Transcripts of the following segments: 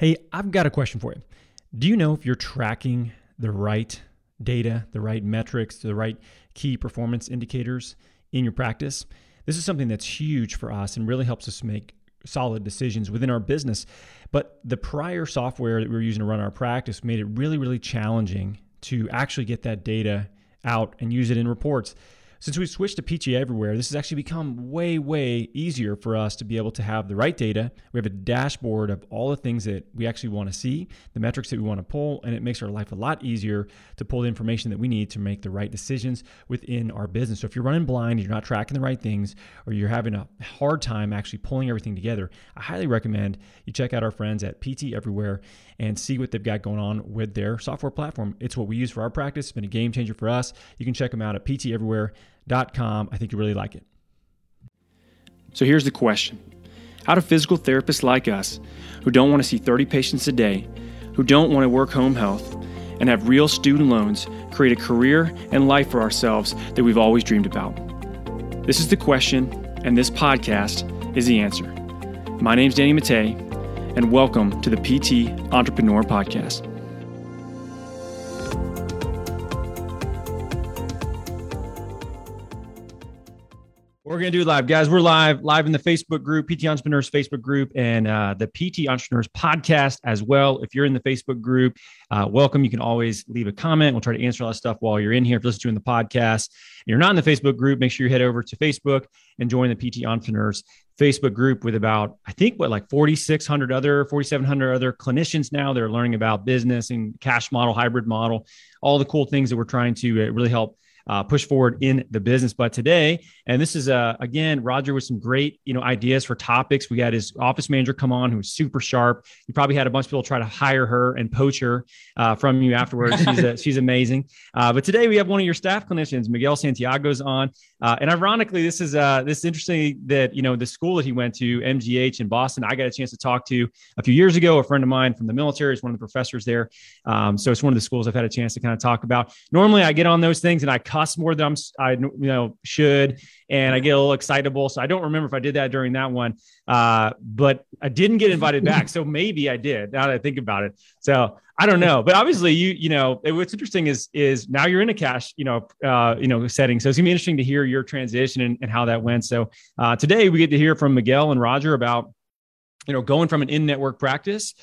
Hey, I've got a question for you. Do you know if you're tracking the right data, the right metrics, the right key performance indicators in your practice? This is something that's huge for us and really helps us make solid decisions within our business. But the prior software that we were using to run our practice made it really, really challenging to actually get that data out and use it in reports. Since we switched to PT Everywhere, this has actually become way, way easier for us to be able to have the right data. We have a dashboard of all the things that we actually want to see, the metrics that we want to pull, and it makes our life a lot easier to pull the information that we need to make the right decisions within our business. So if you're running blind, you're not tracking the right things, or you're having a hard time actually pulling everything together, I highly recommend you check out our friends at PT Everywhere and see what they've got going on with their software platform. It's what we use for our practice. It's been a game changer for us. You can check them out at pteverywhere.com. I think you really like it. So here's the question How do physical therapists like us, who don't want to see 30 patients a day, who don't want to work home health, and have real student loans, create a career and life for ourselves that we've always dreamed about? This is the question, and this podcast is the answer. My name's Danny Mattei and welcome to the PT Entrepreneur Podcast. We're going to do live, guys. We're live, live in the Facebook group, PT Entrepreneurs Facebook group, and uh, the PT Entrepreneurs podcast as well. If you're in the Facebook group, uh, welcome. You can always leave a comment. We'll try to answer all that stuff while you're in here. If you're listening to the podcast, and you're not in the Facebook group, make sure you head over to Facebook and join the PT Entrepreneurs Facebook group with about, I think, what, like 4,600 other, 4,700 other clinicians now. They're learning about business and cash model, hybrid model, all the cool things that we're trying to uh, really help uh, push forward in the business. But today, and this is uh, again Roger with some great you know ideas for topics. We had his office manager come on who was super sharp. You probably had a bunch of people try to hire her and poach her uh, from you afterwards. She's a, she's amazing. Uh, but today we have one of your staff clinicians, Miguel Santiago's on. Uh, and ironically, this is uh, this is interesting that you know the school that he went to, MGH in Boston. I got a chance to talk to a few years ago. A friend of mine from the military is one of the professors there. Um, so it's one of the schools I've had a chance to kind of talk about. Normally, I get on those things and I cuss more than I'm, I you know should, and I get a little excitable. So I don't remember if I did that during that one, uh, but I didn't get invited back. So maybe I did. Now that I think about it, so I don't know. But obviously, you you know what's interesting is is now you're in a cash you know uh, you know setting. So it's gonna be interesting to hear your transition and, and how that went. So uh, today we get to hear from Miguel and Roger about you know going from an in network practice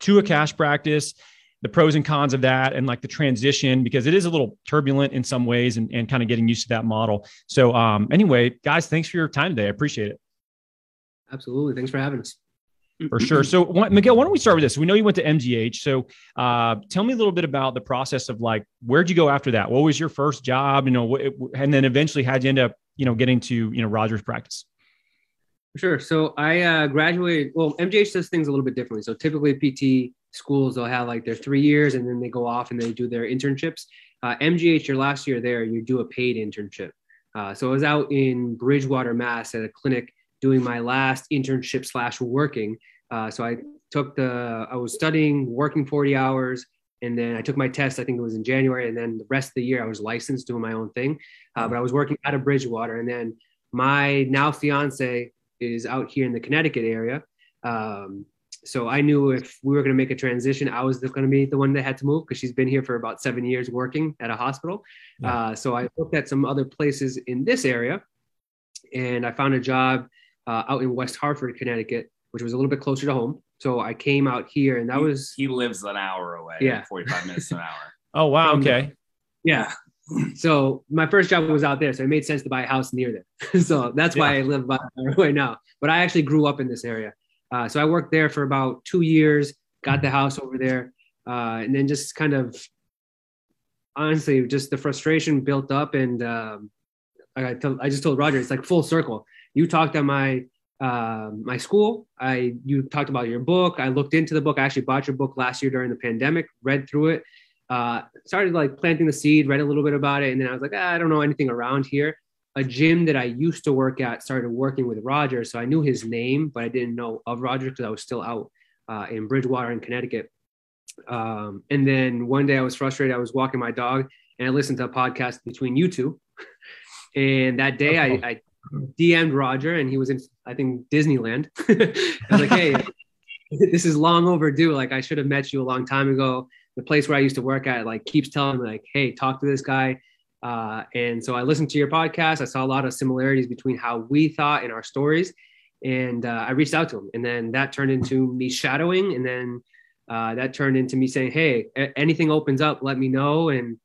to a cash practice the pros and cons of that and like the transition because it is a little turbulent in some ways and, and kind of getting used to that model. So um, anyway, guys, thanks for your time today. I appreciate it. Absolutely. Thanks for having us. For sure. So Miguel, why don't we start with this? We know you went to MGH. So uh, tell me a little bit about the process of like, where'd you go after that? What was your first job? You know, and then eventually how'd you end up, you know, getting to, you know, Rogers practice? Sure. So I uh, graduated. Well, MGH does things a little bit differently. So typically PT schools they'll have like their three years and then they go off and they do their internships uh, mgh your last year there you do a paid internship uh, so i was out in bridgewater mass at a clinic doing my last internship slash working uh, so i took the i was studying working 40 hours and then i took my test i think it was in january and then the rest of the year i was licensed doing my own thing uh, but i was working out of bridgewater and then my now fiance is out here in the connecticut area um, so I knew if we were going to make a transition, I was going to be the one that had to move because she's been here for about seven years working at a hospital. Yeah. Uh, so I looked at some other places in this area, and I found a job uh, out in West Hartford, Connecticut, which was a little bit closer to home. So I came out here, and that he, was he lives an hour away. Yeah, forty-five minutes an hour. oh wow, okay. Yeah. So my first job was out there, so it made sense to buy a house near there. so that's why yeah. I live about right now. But I actually grew up in this area. Uh, so I worked there for about two years, got the house over there, uh, and then just kind of honestly, just the frustration built up. And um, I, I just told Roger, it's like full circle. You talked at my uh, my school. I you talked about your book. I looked into the book. I actually bought your book last year during the pandemic. Read through it. Uh, started like planting the seed. Read a little bit about it, and then I was like, ah, I don't know anything around here a gym that I used to work at started working with Roger. So I knew his name, but I didn't know of Roger because I was still out uh, in Bridgewater in Connecticut. Um, and then one day I was frustrated. I was walking my dog and I listened to a podcast between you two. and that day I, I DM'd Roger and he was in, I think, Disneyland. I was like, hey, this is long overdue. Like I should have met you a long time ago. The place where I used to work at like keeps telling me like, hey, talk to this guy. Uh, and so I listened to your podcast. I saw a lot of similarities between how we thought in our stories, and uh, I reached out to him. And then that turned into me shadowing, and then uh, that turned into me saying, "Hey, anything opens up, let me know." And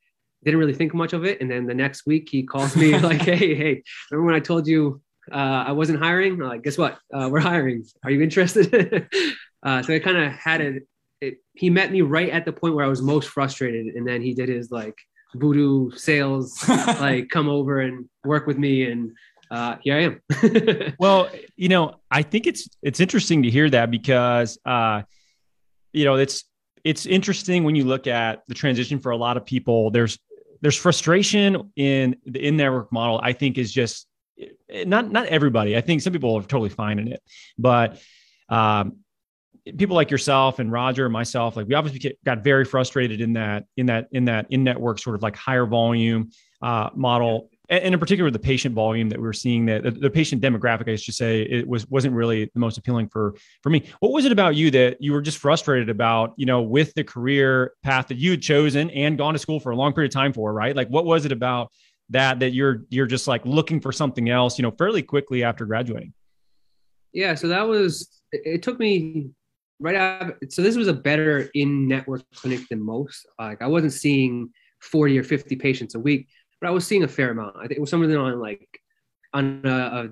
didn't really think much of it. And then the next week, he calls me like, "Hey, hey, remember when I told you uh, I wasn't hiring. I'm like, guess what? Uh, we're hiring. Are you interested? uh, so it kind of had it, it, He met me right at the point where I was most frustrated, and then he did his like voodoo sales, like come over and work with me, and uh, here I am. well, you know, I think it's it's interesting to hear that because uh, you know it's it's interesting when you look at the transition for a lot of people. There's there's frustration in the in network model. I think is just not not everybody. I think some people are totally fine in it, but um, people like yourself and Roger and myself, like we obviously got very frustrated in that in that in that in network sort of like higher volume uh, model. And in particular, the patient volume that we were seeing, that the, patient demographic, I should say, it was wasn't really the most appealing for for me. What was it about you that you were just frustrated about, you know, with the career path that you had chosen and gone to school for a long period of time for, right? Like, what was it about that that you're you're just like looking for something else you know fairly quickly after graduating yeah so that was it took me right after so this was a better in network clinic than most like i wasn't seeing 40 or 50 patients a week but i was seeing a fair amount i think it was something on like on a, a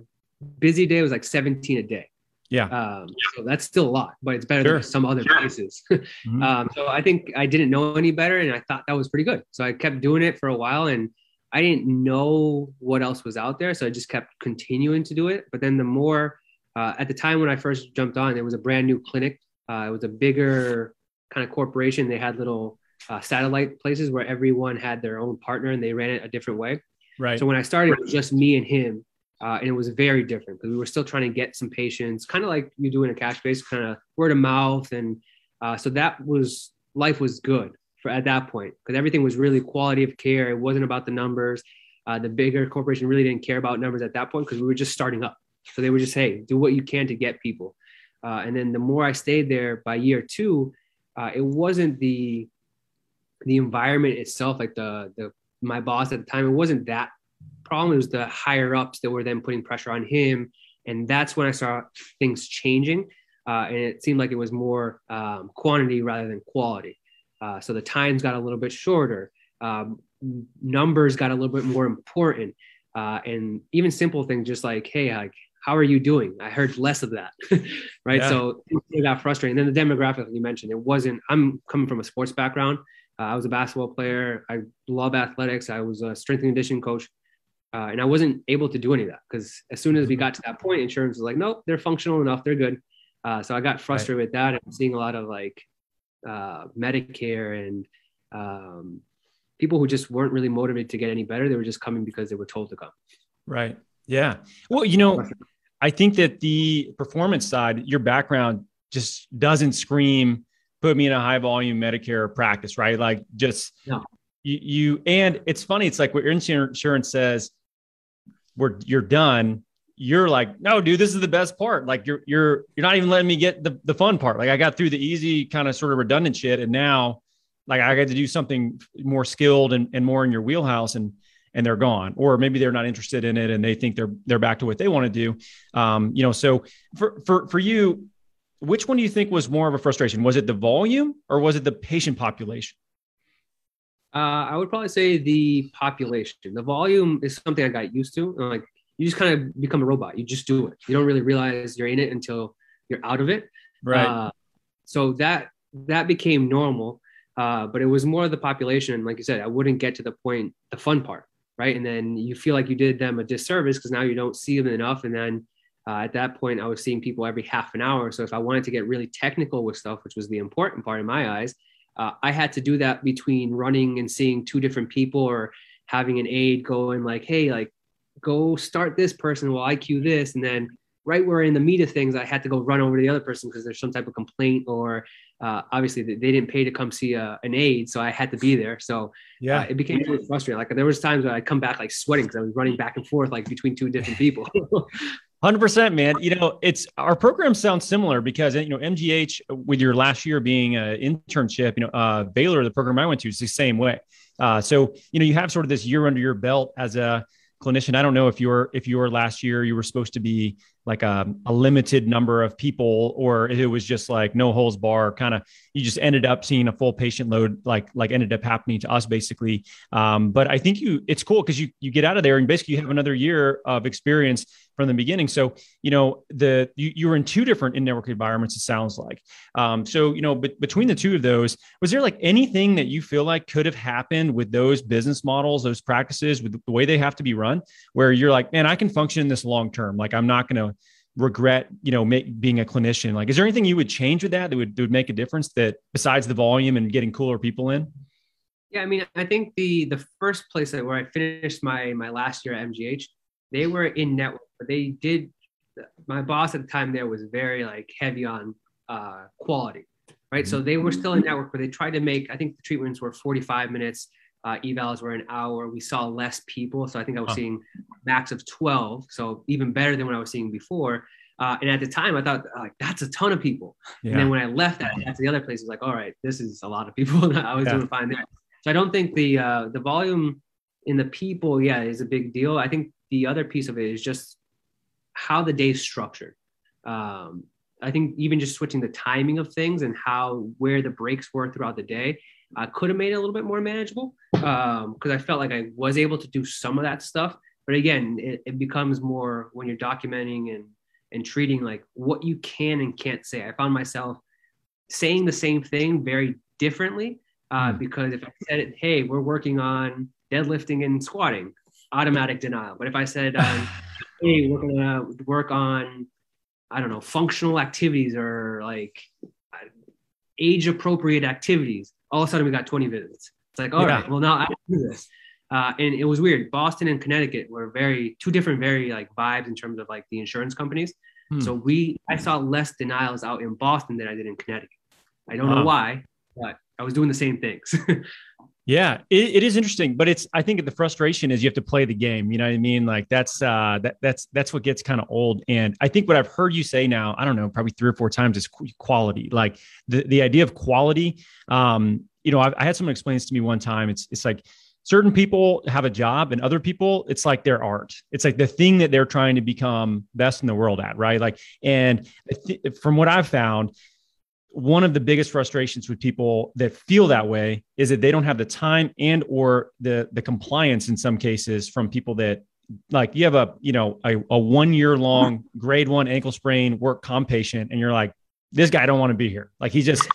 busy day it was like 17 a day yeah. Um, so that's still a lot, but it's better sure. than some other sure. places. mm-hmm. um, so I think I didn't know any better and I thought that was pretty good. So I kept doing it for a while and I didn't know what else was out there, so I just kept continuing to do it. But then the more uh, at the time when I first jumped on, there was a brand new clinic. Uh, it was a bigger kind of corporation. They had little uh, satellite places where everyone had their own partner and they ran it a different way. Right. So when I started, it was just me and him, uh, and it was very different because we were still trying to get some patients, kind of like you do in a cash base, kind of word of mouth, and uh, so that was life was good for at that point because everything was really quality of care. It wasn't about the numbers. Uh, the bigger corporation really didn't care about numbers at that point because we were just starting up. So they were just, hey, do what you can to get people. Uh, and then the more I stayed there by year two, uh, it wasn't the the environment itself, like the the my boss at the time. It wasn't that problem. It was the higher ups that were then putting pressure on him, and that's when I saw things changing. Uh, and it seemed like it was more um, quantity rather than quality. Uh, so the times got a little bit shorter. Um, numbers got a little bit more important. Uh, and even simple things just like, hey, like, how are you doing? I heard less of that. right. Yeah. So it got frustrating. And then the demographic you mentioned, it wasn't, I'm coming from a sports background. Uh, I was a basketball player. I love athletics. I was a strength and conditioning coach. Uh, and I wasn't able to do any of that because as soon as we got to that point, insurance was like, nope, they're functional enough. They're good. Uh, so I got frustrated right. with that and seeing a lot of like uh, Medicare and um, people who just weren't really motivated to get any better. They were just coming because they were told to come. Right. Yeah. Well, you know, I think that the performance side, your background just doesn't scream put me in a high volume Medicare practice, right? Like just no. you, you, and it's funny. It's like what your insurance says, we're you're done you're like, no, dude, this is the best part. Like you're you're you're not even letting me get the, the fun part. Like I got through the easy kind of sort of redundant shit. And now like I got to do something more skilled and, and more in your wheelhouse and and they're gone. Or maybe they're not interested in it and they think they're they're back to what they want to do. Um, you know, so for for for you, which one do you think was more of a frustration? Was it the volume or was it the patient population? Uh, I would probably say the population. The volume is something I got used to. Like you just kind of become a robot. You just do it. You don't really realize you're in it until you're out of it. Right. Uh, so that that became normal. Uh, but it was more of the population. And like you said, I wouldn't get to the point, the fun part, right? And then you feel like you did them a disservice because now you don't see them enough. And then uh, at that point, I was seeing people every half an hour. So if I wanted to get really technical with stuff, which was the important part in my eyes, uh, I had to do that between running and seeing two different people or having an aide going like, hey, like go start this person while I cue this. And then right where in the meat of things, I had to go run over to the other person because there's some type of complaint or uh, obviously they didn't pay to come see a, uh, an aide. So I had to be there. So yeah, uh, it became really frustrating. Like there was times where I'd come back like sweating because I was running back and forth like between two different people. Hundred percent, man. You know, it's our program sounds similar because you know MGH with your last year being an internship. You know, uh, Baylor, the program I went to, is the same way. Uh, so you know, you have sort of this year under your belt as a clinician. I don't know if you're if you were last year you were supposed to be like a, a limited number of people or it was just like no holes bar kind of you just ended up seeing a full patient load like like ended up happening to us basically um, but i think you it's cool because you you get out of there and basically you have another year of experience from the beginning so you know the you, you were in two different in-network environments it sounds like um, so you know but between the two of those was there like anything that you feel like could have happened with those business models those practices with the way they have to be run where you're like man i can function in this long term like i'm not going to regret, you know, make, being a clinician? Like, is there anything you would change with that that would, that would make a difference that besides the volume and getting cooler people in? Yeah, I mean, I think the the first place that where I finished my my last year at MGH, they were in network, but they did. My boss at the time there was very like heavy on uh, quality, right? Mm-hmm. So they were still in network, but they tried to make. I think the treatments were 45 minutes. Uh, evals were an hour. We saw less people, so I think I was seeing max of 12, so even better than what I was seeing before. Uh, and at the time, I thought like that's a ton of people. Yeah. And then when I left that, that's the other place. Was like, all right, this is a lot of people. I was yeah. doing fine there. So I don't think the uh, the volume in the people, yeah, is a big deal. I think the other piece of it is just how the day's structured. Um, I think even just switching the timing of things and how where the breaks were throughout the day uh, could have made it a little bit more manageable because um, I felt like I was able to do some of that stuff. But again, it, it, becomes more when you're documenting and and treating like what you can and can't say. I found myself saying the same thing very differently uh, mm. because if I said it, hey, we're working on deadlifting and squatting, automatic denial. But if I said, um, hey, we're gonna work on, I don't know, functional activities or like age appropriate activities, all of a sudden we got 20 visits. It's like, all yeah. right, well now I do this. Uh, and it was weird. Boston and Connecticut were very two different, very like vibes in terms of like the insurance companies. Hmm. So we, I saw less denials out in Boston than I did in Connecticut. I don't know why, but I was doing the same things. yeah, it, it is interesting, but it's I think the frustration is you have to play the game. You know what I mean? Like that's uh, that that's that's what gets kind of old. And I think what I've heard you say now, I don't know, probably three or four times is quality. Like the the idea of quality. Um, you know, I, I had someone explain this to me one time. It's it's like certain people have a job and other people it's like their art it's like the thing that they're trying to become best in the world at right like and th- from what i've found one of the biggest frustrations with people that feel that way is that they don't have the time and or the the compliance in some cases from people that like you have a you know a, a one year long grade one ankle sprain work comp patient and you're like this guy don't want to be here. Like he just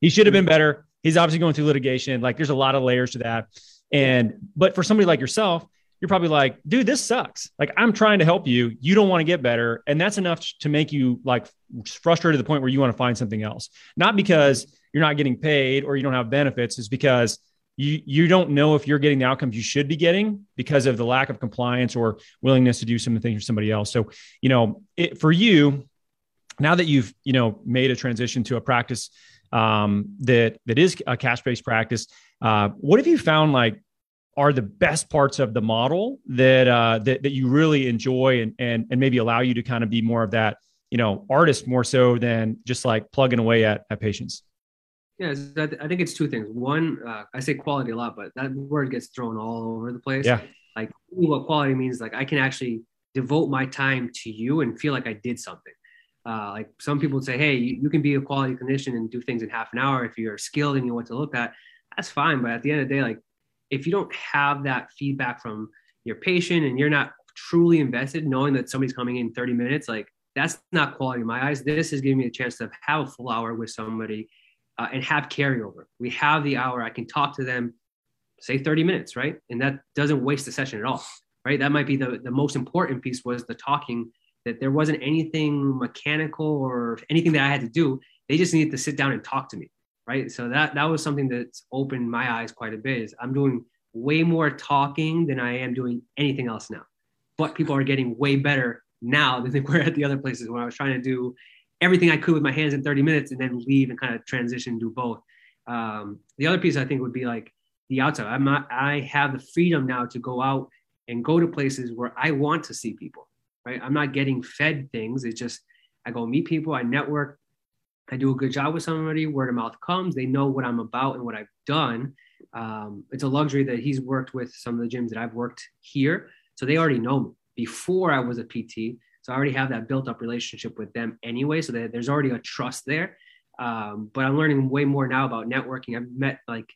he should have been better. He's obviously going through litigation. Like there's a lot of layers to that. And but for somebody like yourself, you're probably like, dude, this sucks. Like I'm trying to help you. You don't want to get better. And that's enough to make you like frustrated to the point where you want to find something else. Not because you're not getting paid or you don't have benefits, is because you you don't know if you're getting the outcomes you should be getting because of the lack of compliance or willingness to do some of the things for somebody else. So, you know, it, for you, now that you've you know made a transition to a practice um, that that is a cash based practice, uh, what have you found like are the best parts of the model that uh, that, that you really enjoy and, and and maybe allow you to kind of be more of that you know artist more so than just like plugging away at, at patients? Yeah i think it's two things. One uh, i say quality a lot but that word gets thrown all over the place. Yeah. Like what quality means like i can actually devote my time to you and feel like i did something. Uh, like some people would say hey you, you can be a quality clinician and do things in half an hour if you're skilled and you know what to look at. That's fine but at the end of the day like if you don't have that feedback from your patient and you're not truly invested, knowing that somebody's coming in 30 minutes, like that's not quality in my eyes. This is giving me a chance to have a full hour with somebody uh, and have carryover. We have the hour. I can talk to them, say 30 minutes, right? And that doesn't waste the session at all, right? That might be the, the most important piece was the talking that there wasn't anything mechanical or anything that I had to do. They just needed to sit down and talk to me right? So that that was something that's opened my eyes quite a bit. Is I'm doing way more talking than I am doing anything else now, but people are getting way better now than they were at the other places when I was trying to do everything I could with my hands in 30 minutes and then leave and kind of transition do both. Um, the other piece I think would be like the outside. I'm not. I have the freedom now to go out and go to places where I want to see people. right? I'm not getting fed things. It's just I go meet people, I network, I do a good job with somebody, word of mouth comes, they know what I'm about and what I've done. Um, it's a luxury that he's worked with some of the gyms that I've worked here. So they already know me before I was a PT. So I already have that built up relationship with them anyway. So there's already a trust there. Um, but I'm learning way more now about networking. I've met like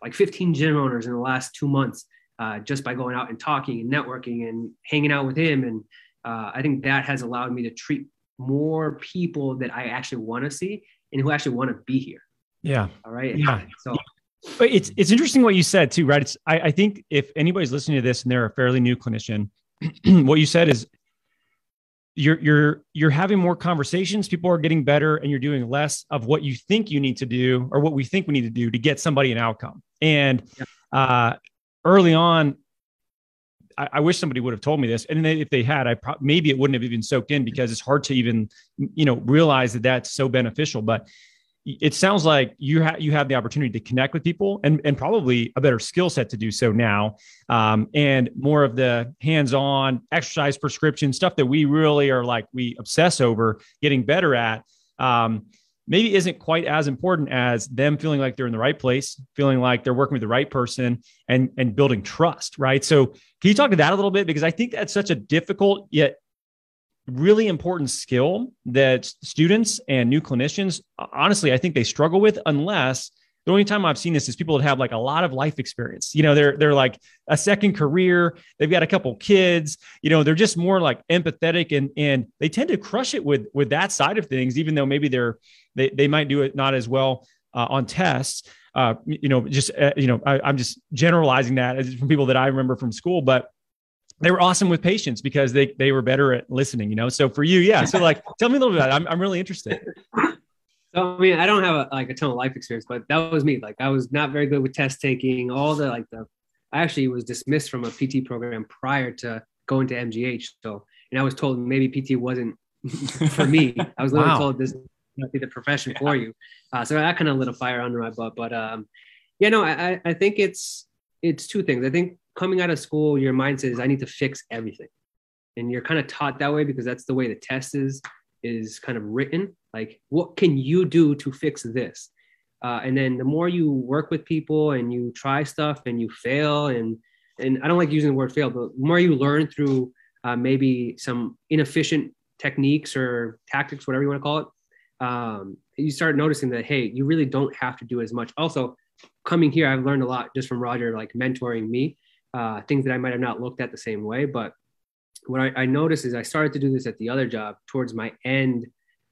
like 15 gym owners in the last two months uh, just by going out and talking and networking and hanging out with him. And uh, I think that has allowed me to treat more people that I actually want to see and who actually want to be here. Yeah. All right. Yeah. So but it's it's interesting what you said too, right? It's I, I think if anybody's listening to this and they're a fairly new clinician, what you said is you're you're you're having more conversations people are getting better and you're doing less of what you think you need to do or what we think we need to do to get somebody an outcome and yeah. uh, early on I, I, wish somebody would have told me this. And if they had i pro- maybe it wouldn't have even soaked in because it's hard to even you know realize that that's so beneficial. But it sounds like you have you have the opportunity to connect with people and and probably a better skill set to do so now. Um, and more of the hands-on exercise prescription stuff that we really are like we obsess over getting better at. Um, maybe isn't quite as important as them feeling like they're in the right place feeling like they're working with the right person and and building trust right? So can you talk to that a little bit? Because i think that's such a difficult yet really important skill that students and new clinicians, honestly, I think they struggle with unless the only time I've seen this is people that have like a lot of life experience. You know, they're they're like a second career, they've got a couple kids, you know, they're just more like empathetic and and they tend to crush it with with that side of things, even though maybe they're they, they might do it not as well uh, on tests. Uh, you know, just uh, you know, I, I'm just generalizing that from people that I remember from school, but they were awesome with patients because they they were better at listening, you know. So for you, yeah. So like, tell me a little bit. I'm I'm really interested. I mean, I don't have a, like a ton of life experience, but that was me. Like I was not very good with test taking. All the like the, I actually was dismissed from a PT program prior to going to MGH. So and I was told maybe PT wasn't for me. I was literally wow. told this might be the profession yeah. for you. Uh, so that kind of lit a fire under my butt. But um, yeah, no, I I think it's it's two things. I think coming out of school, your mindset is I need to fix everything. And you're kind of taught that way because that's the way the test is is kind of written. Like, what can you do to fix this? Uh, and then the more you work with people and you try stuff and you fail and and I don't like using the word fail, but the more you learn through uh, maybe some inefficient techniques or tactics, whatever you want to call it, um, you start noticing that hey, you really don't have to do as much. Also, coming here, I've learned a lot just from Roger, like mentoring me uh, things that I might have not looked at the same way. But what I, I, noticed is I started to do this at the other job towards my end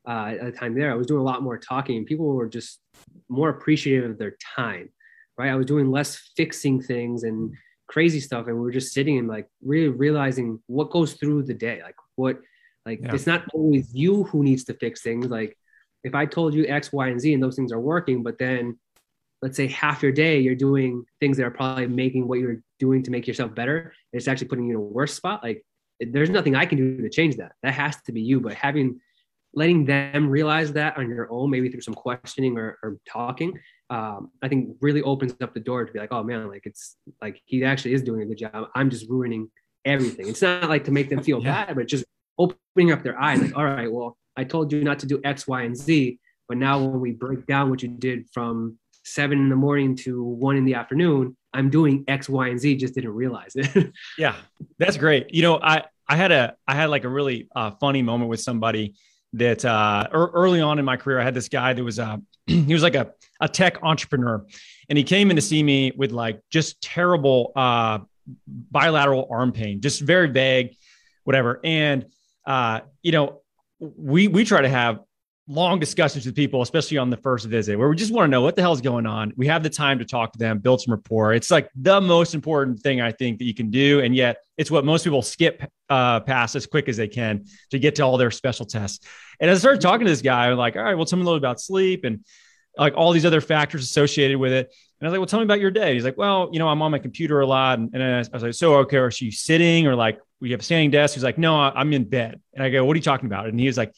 uh, at the time there. I was doing a lot more talking, and people were just more appreciative of their time. Right, I was doing less fixing things and crazy stuff, and we were just sitting and like really realizing what goes through the day, like what, like yeah. it's not always you who needs to fix things. Like if I told you X, Y, and Z, and those things are working, but then let's say half your day you're doing things that are probably making what you're doing to make yourself better it's actually putting you in a worse spot like there's nothing i can do to change that. That has to be you but having letting them realize that on your own maybe through some questioning or, or talking um, i think really opens up the door to be like oh man like it's like he actually is doing a good job. I'm just ruining everything. It's not like to make them feel yeah. bad but just opening up their eyes like all right well i told you not to do x y and z but now when we break down what you did from seven in the morning to one in the afternoon, I'm doing X, Y, and Z. Just didn't realize it. yeah, that's great. You know, I I had a I had like a really uh, funny moment with somebody that uh, early on in my career, I had this guy that was uh, he was like a a tech entrepreneur, and he came in to see me with like just terrible uh, bilateral arm pain, just very vague, whatever. And uh, you know, we we try to have long discussions with people, especially on the first visit, where we just want to know what the hell's going on. We have the time to talk to them, build some rapport. It's like the most important thing I think that you can do, and yet it's what most people skip uh, past as quick as they can to get to all their special tests. And I started talking to this guy, I'm like, all right, well, tell me a little about sleep and like all these other factors associated with it. And I was like, well, tell me about your day. He's like, well, you know, I'm on my computer a lot. And, and I was like, so, okay, are you sitting or like we have a standing desk? He's like, no, I'm in bed. And I go, what are you talking about? And he was like,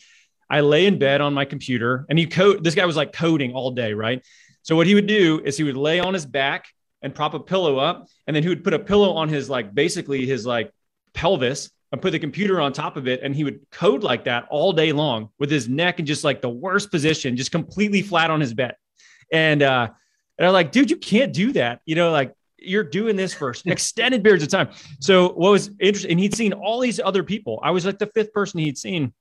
I lay in bed on my computer and he code this guy was like coding all day, right? So what he would do is he would lay on his back and prop a pillow up and then he would put a pillow on his like basically his like pelvis and put the computer on top of it and he would code like that all day long with his neck in just like the worst position just completely flat on his bed. And uh and i'm like dude you can't do that. You know like you're doing this for extended periods of time. So what was interesting and he'd seen all these other people. I was like the fifth person he'd seen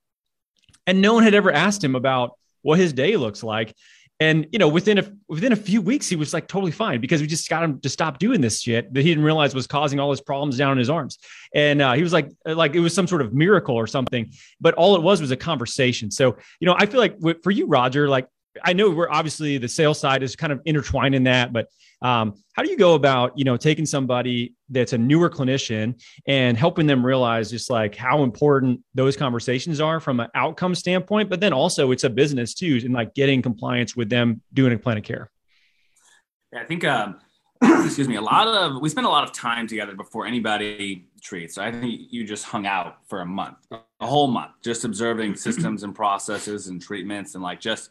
and no one had ever asked him about what his day looks like and you know, within a within a few weeks, he was like totally fine because we just got him to stop doing this shit that he didn't realize was causing all his problems down in his arms. And uh, he was like, like it was some sort of miracle or something. But all it was was a conversation. So you know, I feel like for you, Roger, like I know we're obviously the sales side is kind of intertwined in that, but um, how do you go about you know taking somebody that's a newer clinician and helping them realize just like how important those conversations are from an outcome standpoint, but then also it's a business too, and like getting compliance with them doing a plan of care. I think. Um, excuse me. A lot of we spend a lot of time together before anybody treats. So I think you just hung out for a month, a whole month, just observing systems and processes and treatments, and like just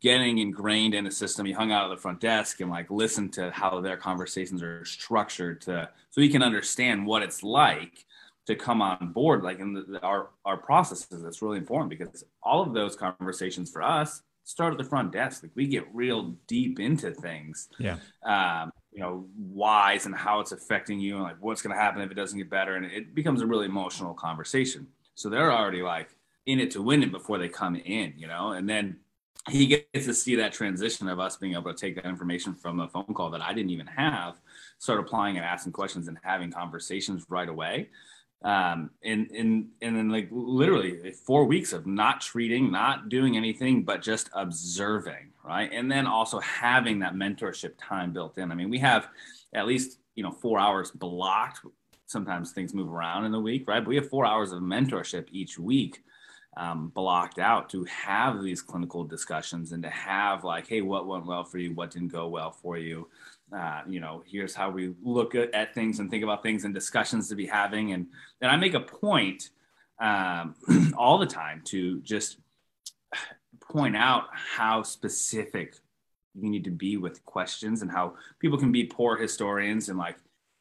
getting ingrained in a system. He hung out at the front desk and like listened to how their conversations are structured to so he can understand what it's like to come on board like in the, our our processes. That's really important because all of those conversations for us start at the front desk. Like we get real deep into things yeah. um, you know whys and how it's affecting you and like what's going to happen if it doesn't get better and it becomes a really emotional conversation. So they're already like in it to win it before they come in you know? And then he gets to see that transition of us being able to take that information from a phone call that I didn't even have, start applying and asking questions and having conversations right away. Um, and, and, and then like literally four weeks of not treating, not doing anything, but just observing. Right. And then also having that mentorship time built in. I mean, we have at least, you know, four hours blocked. Sometimes things move around in the week, right? But we have four hours of mentorship each week um, blocked out to have these clinical discussions and to have like, hey, what went well for you? What didn't go well for you? Uh, you know, here's how we look at, at, things and think about things and discussions to be having. And and I make a point um, all the time to just point out how specific you need to be with questions and how people can be poor historians and like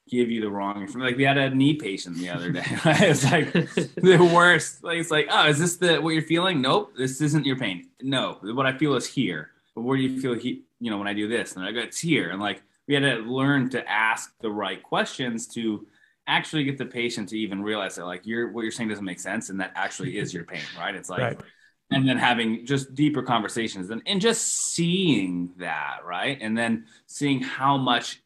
give you the wrong information. Like we had a knee patient the other day. it's like the worst. Like it's like, oh, is this the what you're feeling? Nope, this isn't your pain. No, what I feel is here. But where do you feel he? You know, when I do this, and I go, it's here. And like we had to learn to ask the right questions to actually get the patient to even realize that like you're what you're saying doesn't make sense, and that actually is your pain, right? It's like. Right. And then having just deeper conversations and, and just seeing that, right? And then seeing how much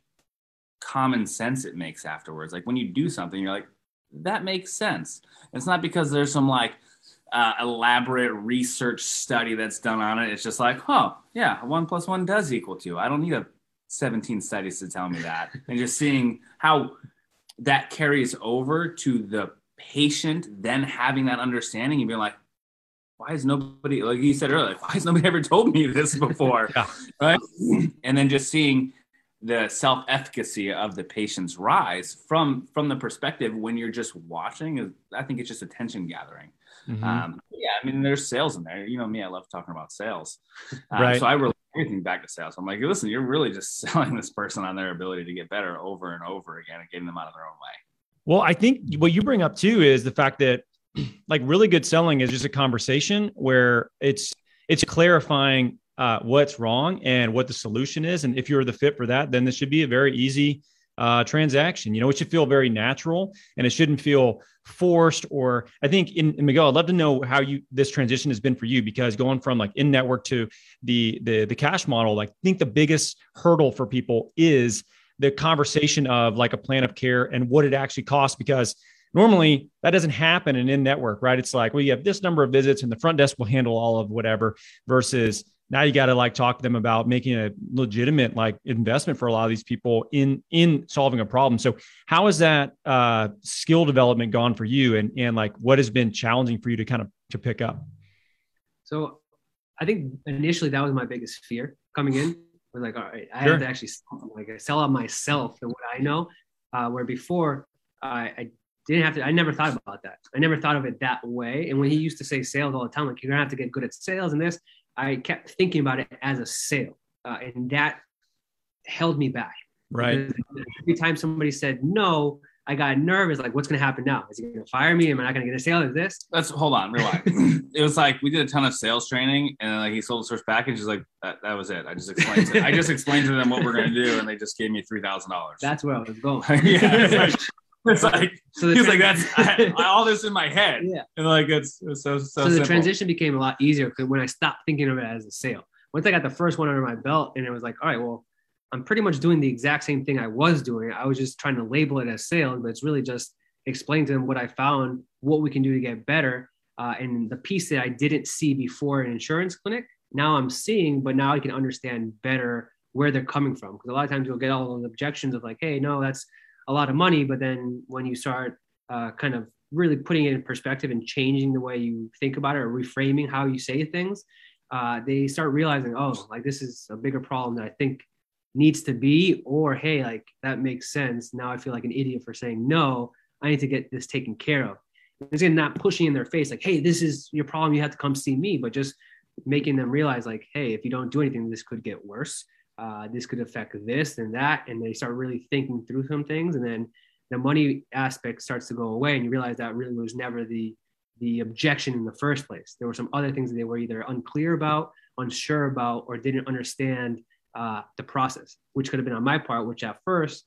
common sense it makes afterwards. Like when you do something, you're like, that makes sense. It's not because there's some like uh, elaborate research study that's done on it. It's just like, oh, yeah, one plus one does equal two. I don't need a 17 studies to tell me that. and just seeing how that carries over to the patient, then having that understanding and being like, why is nobody, like you said earlier, why has nobody ever told me this before? yeah. Right. And then just seeing the self-efficacy of the patient's rise from from the perspective when you're just watching i think it's just attention gathering. Mm-hmm. um, yeah i mean there's sales in there. You know me i love talking about sales. Um, right. so i relate everything back to sales. I'm like listen you're really just selling this person on their ability to get better over and over again and getting them out of their own way. Well i think what you bring up too is the fact that like really good selling is just a conversation where it's it's clarifying uh, what's wrong and what the solution is. And if you're the fit for that, then this should be a very easy uh, transaction. You know, it should feel very natural and it shouldn't feel forced. Or I think in, in, Miguel, I'd love to know how you this transition has been for you because going from like in network to the the the cash model, like I think the biggest hurdle for people is the conversation of like a plan of care and what it actually costs because normally that doesn't happen in in network right it's like well you have this number of visits and the front desk will handle all of whatever versus now you got to like talk to them about making a legitimate like investment for a lot of these people in in solving a problem. So how has that uh, skill development gone for you? And and like what has been challenging for you to kind of to pick up? So i think initially that was my biggest fear coming in. Was like all right i sure. have to actually like sell out myself and what i know uh, where before I, I didn't have to i never thought about that. I never thought of it that way. And when he used to say sales all the time like you're gonna have to get good at sales and this I kept thinking about it as a sale, uh, and that held me back. Right. Because every time somebody said no, I got nervous. Like, what's going to happen now? Is he going to fire me? Am I not going to get a sale? Is this? Let's hold on, relax. it was like we did a ton of sales training, and then like he sold the first package. He's like, that, that was it. I just explained to I just explained to them what we're going to do, and they just gave me three thousand dollars. That's where I was going. yeah, it's like, it's like So he's like that's I, all this in my head, Yeah. and like it's, it's so so. So, the simple. transition became a lot easier because when I stopped thinking of it as a sale. Once I got the first one under my belt, and it was like, all right, well, I'm pretty much doing the exact same thing I was doing. I was just trying to label it as sales, but it's really just explain to them what I found, what we can do to get better, uh, and the piece that I didn't see before in insurance clinic. Now I'm seeing, but now I can understand better where they're coming from. Because a lot of times you'll get all those objections of like, hey, no, that's a lot of money. But then when you start uh, kind of really putting it in perspective and changing the way you think about it or reframing how you say things, uh, they start realizing, oh, like this is a bigger problem that I think needs to be, or hey, like that makes sense. Now I feel like an idiot for saying no. I need to get this taken care of. It's again not pushing in their face like, hey, this is your problem. You have to come see me, but just making them realize like, hey, if you don't do anything, this could get worse. Uh, this could affect this and that, and they start really thinking through some things, and then the money aspect starts to go away, and you realize that really was never the the objection in the first place. There were some other things that they were either unclear about, unsure about, or didn't understand uh, the process, which could have been on my part, which at first,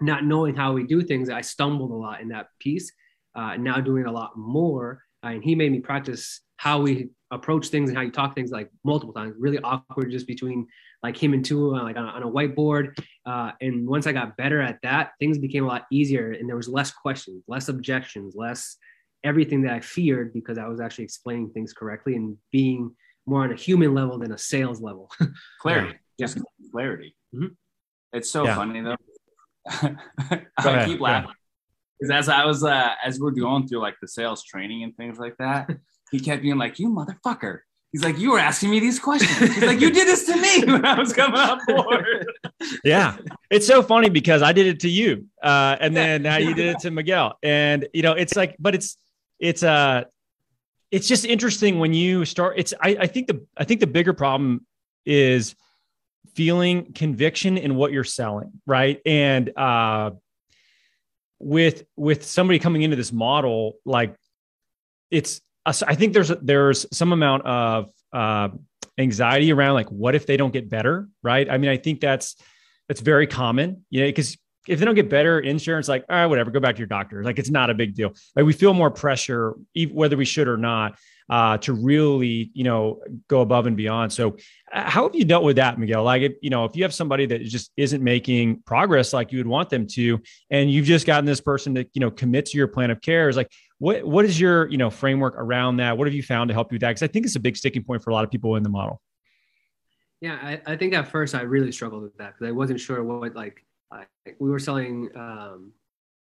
not knowing how we do things, I stumbled a lot in that piece. Uh, now doing a lot more, uh, and he made me practice how we approach things and how you talk things like multiple times. Really awkward just between like him and two uh, like on a, on a whiteboard. Uh, and once I got better at that, things became a lot easier, and there was less questions, less objections, less everything that I feared because I was actually explaining things correctly and being more on a human level than a sales level. clarity, Yeah. just clarity. Mhm. It's so Yeah. funny though. I ahead, keep laughing because as I was uh, as we're going through like the sales training and things like that, he kept being like, "You motherfucker." He's like, you were asking me these questions. He's like, you did this to me when I was coming on board. yeah it's so funny because i did it to you uh and then now you did it to miguel and you know it's like but it's it's uh it's just interesting when you start it's i, I think the i think the bigger problem is feeling conviction in what you're selling right and uh with with somebody coming into this model like it's i think there's there's some amount of uh anxiety around like what if they don't get better right? I mean i think that's that's very common you know because if they don't get better insurance like all right whatever go back to your doctor. Like it's not a big deal. Like we feel more pressure whether we should or not uh, to really you know go above and beyond. So uh, how have you dealt with that miguel? Like if, you know if you have somebody that just isn't making progress like you would want them to and you've just gotten this person to you know commit to your plan of care is like what what is your you know framework around that? What have you found to help you with that? Because i think it's a big sticking point for a lot of people in the model. Yeah, I, I think at first I really struggled with that because I wasn't sure what like we were selling um,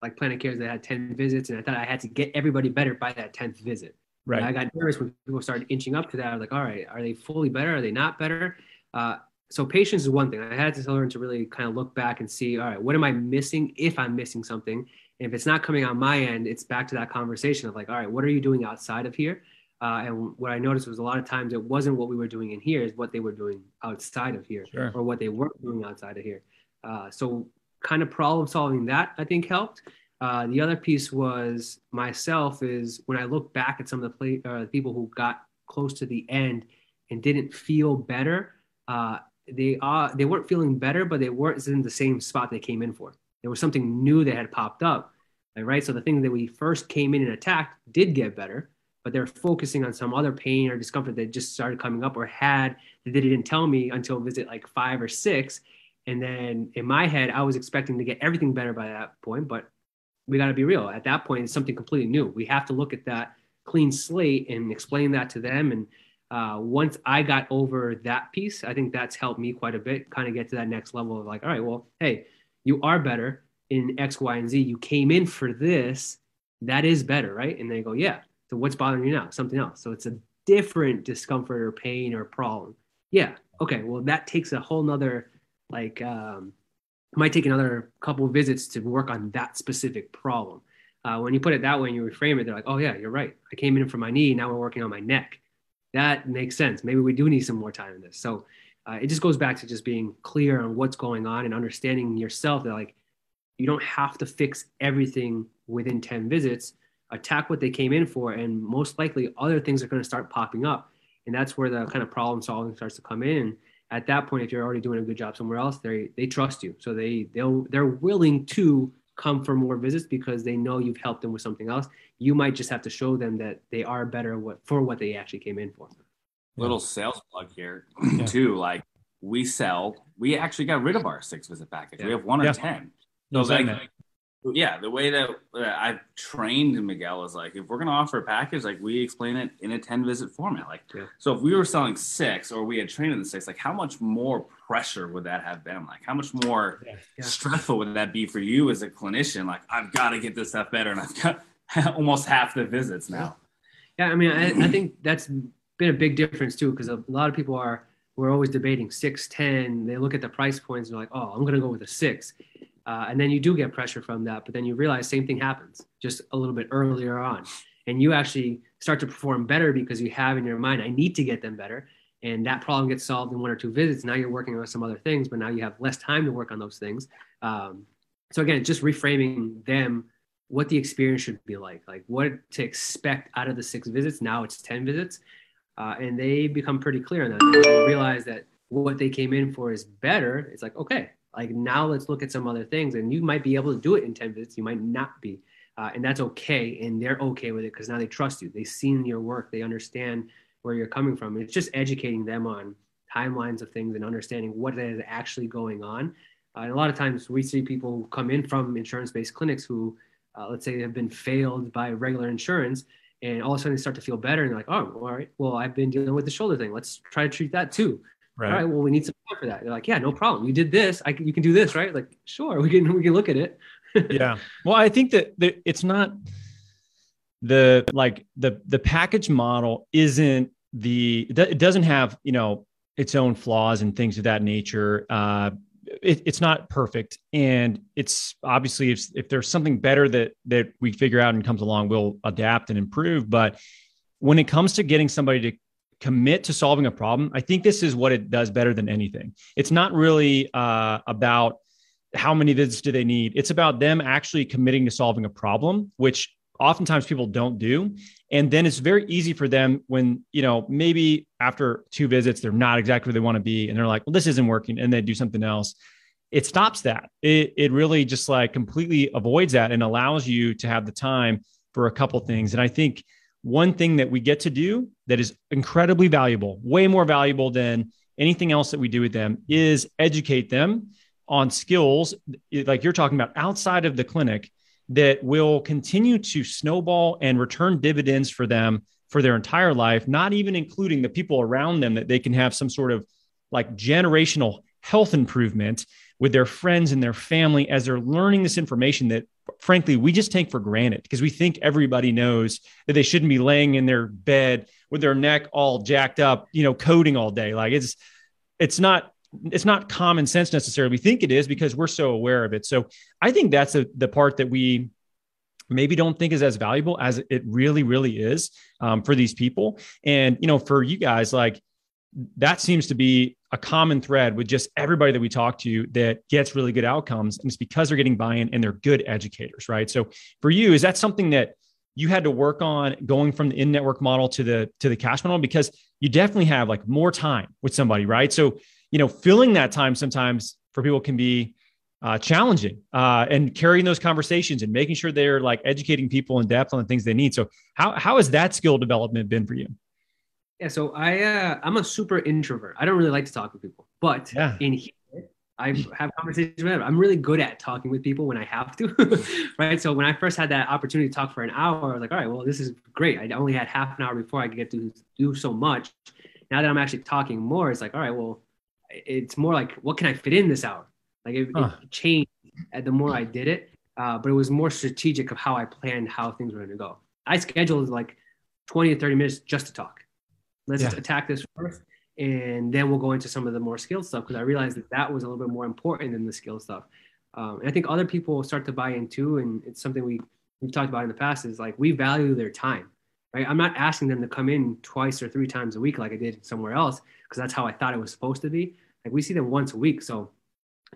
like plan of cares that had ten visits, and I thought I had to get everybody better by that tenth visit. Right And I got nervous when people started inching up to that. I was like, all right, are they fully better? Are they not better? Uh, so patience is one thing. I had to learn to really kind of look back and see, all right, what am I missing if I'm missing something? And if it's not coming on my end, it's back to that conversation of like, all right, what are you doing outside of here? Uh, and what I noticed was a lot of times it wasn't what we were doing in here, is what they were doing outside of here Sure. or what they weren't doing outside of here. Uh, so kind of problem solving that I think helped. Uh, the other piece was myself is when I look back at some of the play, uh, people who got close to the end and didn't feel better. Uh, they are they weren't feeling better, but they weren't in the same spot they came in for. There was something new that had popped up, right? So the thing that we first came in and attacked did get better, but they're focusing on some other pain or discomfort that just started coming up or had that they didn't tell me until visit like five or six. And then in my head, I was expecting to get everything better by that point, but we got to be real. At that point, it's something completely new. We have to look at that clean slate and explain that to them. And uh, once I got over that piece, I think that's helped me quite a bit, kind of get to that next level of like, all right, well, hey, you are better in X, Y, and Z. You came in for this. That is better, right? And they go, yeah. So what's bothering you now? Something else. So it's a different discomfort or pain or problem. Yeah. Okay. Well, that takes a whole nother, like, um, might take another couple of visits to work on that specific problem. Uh, when you put it that way and you reframe it, they're like, oh, yeah, you're right. I came in for my knee. Now we're working on my neck. That makes sense. Maybe we do need some more time in this. So uh, it just goes back to just being clear on what's going on and understanding yourself that, like, you don't have to fix everything within 10 visits. Attack what they came in for, and most likely other things are going to start popping up. And that's where the kind of problem solving starts to come in. At that point, if you're already doing a good job somewhere else, they they trust you, so they they'll they're willing to come for more visits because they know you've helped them with something else. You might just have to show them that they are better what, for what they actually came in for. Little sales plug here yeah. too. Like we sell, we actually got rid of our six visit package. Yeah. We have one or yeah. ten. So like, yeah, the way that uh, I've trained Miguel is like, if we're going to offer a package, like we explain it in a 10 visit format. Like, yeah. so if we were selling six or we had trained in the six, like how much more pressure would that have been? Like, how much more yeah. Yeah. stressful would that be for you as a clinician? Like, I've got to get this stuff better. And I've got almost half the visits now. Yeah. I mean, I, I think that's been a big difference too, because a lot of people are, we're always debating six, 10. They look at the price points and they're like, oh, I'm going to go with a six uh, and then you do get pressure from that, but then you realize same thing happens just a little bit earlier on. And you actually start to perform better because you have in your mind, I need to get them better. And that problem gets solved in one or two visits. Now you're working on some other things, but now you have less time to work on those things. Um, so again, just reframing them what the experience should be like, like what to expect out of the six visits. Now it's 10 visits. Uh, and they become pretty clear on that. They realize that what they came in for is better. It's like, okay, like now let's look at some other things and you might be able to do it in 10 minutes you might not be. Uh, and that's okay and they're okay with it because now they trust you. They've seen your work they understand where you're coming from. It's just educating them on timelines of things and understanding what is actually going on. Uh, and a lot of times we see people who come in from insurance-based clinics who uh, let's say have been failed by regular insurance and all of a sudden they start to feel better and they're like oh all right. Well i've been dealing with the shoulder thing. Let's try to treat that too Right. All right. Well, we need some time for that. They're like, yeah, no problem. You did this. I can, you can do this, right? Like, sure, we can we can look at it. yeah. Well, I think that the, it's not the like the the package model isn't the it doesn't have you know its own flaws and things of that nature. Uh, it, it's not perfect, and it's obviously if if there's something better that that we figure out and comes along, we'll adapt and improve. But when it comes to getting somebody to commit to solving a problem, I think this is what it does better than anything. It's not really uh, about how many visits do they need. It's about them actually committing to solving a problem, which oftentimes people don't do. And then it's very easy for them when, you know, maybe after two visits, they're not exactly where they want to be. And they're like, well, this isn't working. And they do something else. It stops that. It, it really just like completely avoids that and allows you to have the time for a couple things. And I think one thing that we get to do that is incredibly valuable, way more valuable than anything else that we do with them, is educate them on skills like you're talking about outside of the clinic that will continue to snowball and return dividends for them for their entire life, not even including the people around them that they can have some sort of like generational health improvement with their friends and their family as they're learning this information that frankly we just take for granted because we think everybody knows that they shouldn't be laying in their bed with their neck all jacked up you know coding all day. Like it's it's not it's not common sense necessarily. We think it is because we're so aware of it. So i think that's a, the part that we maybe don't think is as valuable as it really really is um, for these people. And you know for you guys like that seems to be a common thread with just everybody that we talk to that gets really good outcomes. And it's because they're getting buy in and they're good educators, right? So for you, is that something that you had to work on going from the in-network model to the to the cash model because you definitely have like more time with somebody right so you know filling that time sometimes for people can be uh, challenging uh, and carrying those conversations and making sure they're like educating people in depth on the things they need so how, how has that skill development been for you yeah, so I uh, I'm a super introvert. I don't really like to talk with people, but yeah. in here I have conversations with them. I'm really good at talking with people when I have to, right? So when I first had that opportunity to talk for an hour, I was like, all right, well, this is great. I only had half an hour before I could get to do so much. Now that I'm actually talking more, it's like, all right, well, it's more like, what can I fit in this hour? Like it, huh. it changed the more I did it, uh, but it was more strategic of how I planned how things were going to go. I scheduled like 20 to 30 minutes just to talk let's yeah. attack this first and then we'll go into some of the more skill stuff because i realized that that was a little bit more important than the skill stuff um, and i think other people will start to buy into and it's something we we've talked about in the past is like we value their time right i'm not asking them to come in twice or three times a week like i did somewhere else because that's how i thought it was supposed to be like we see them once a week so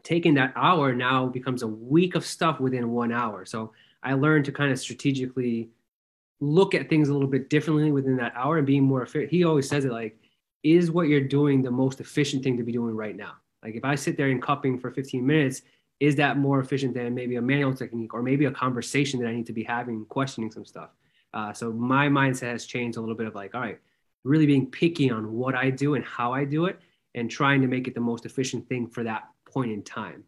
taking that hour now becomes a week of stuff within one hour. So I learned to kind of strategically look at things a little bit differently within that hour and being more efficient. He always says it like, is what you're doing the most efficient thing to be doing right now? Like if I sit there and cupping for 15 minutes, is that more efficient than maybe a manual technique or maybe a conversation that I need to be having, questioning some stuff? Uh, so my mindset has changed a little bit of like, all right, really being picky on what I do and how I do it and trying to make it the most efficient thing for that point in time.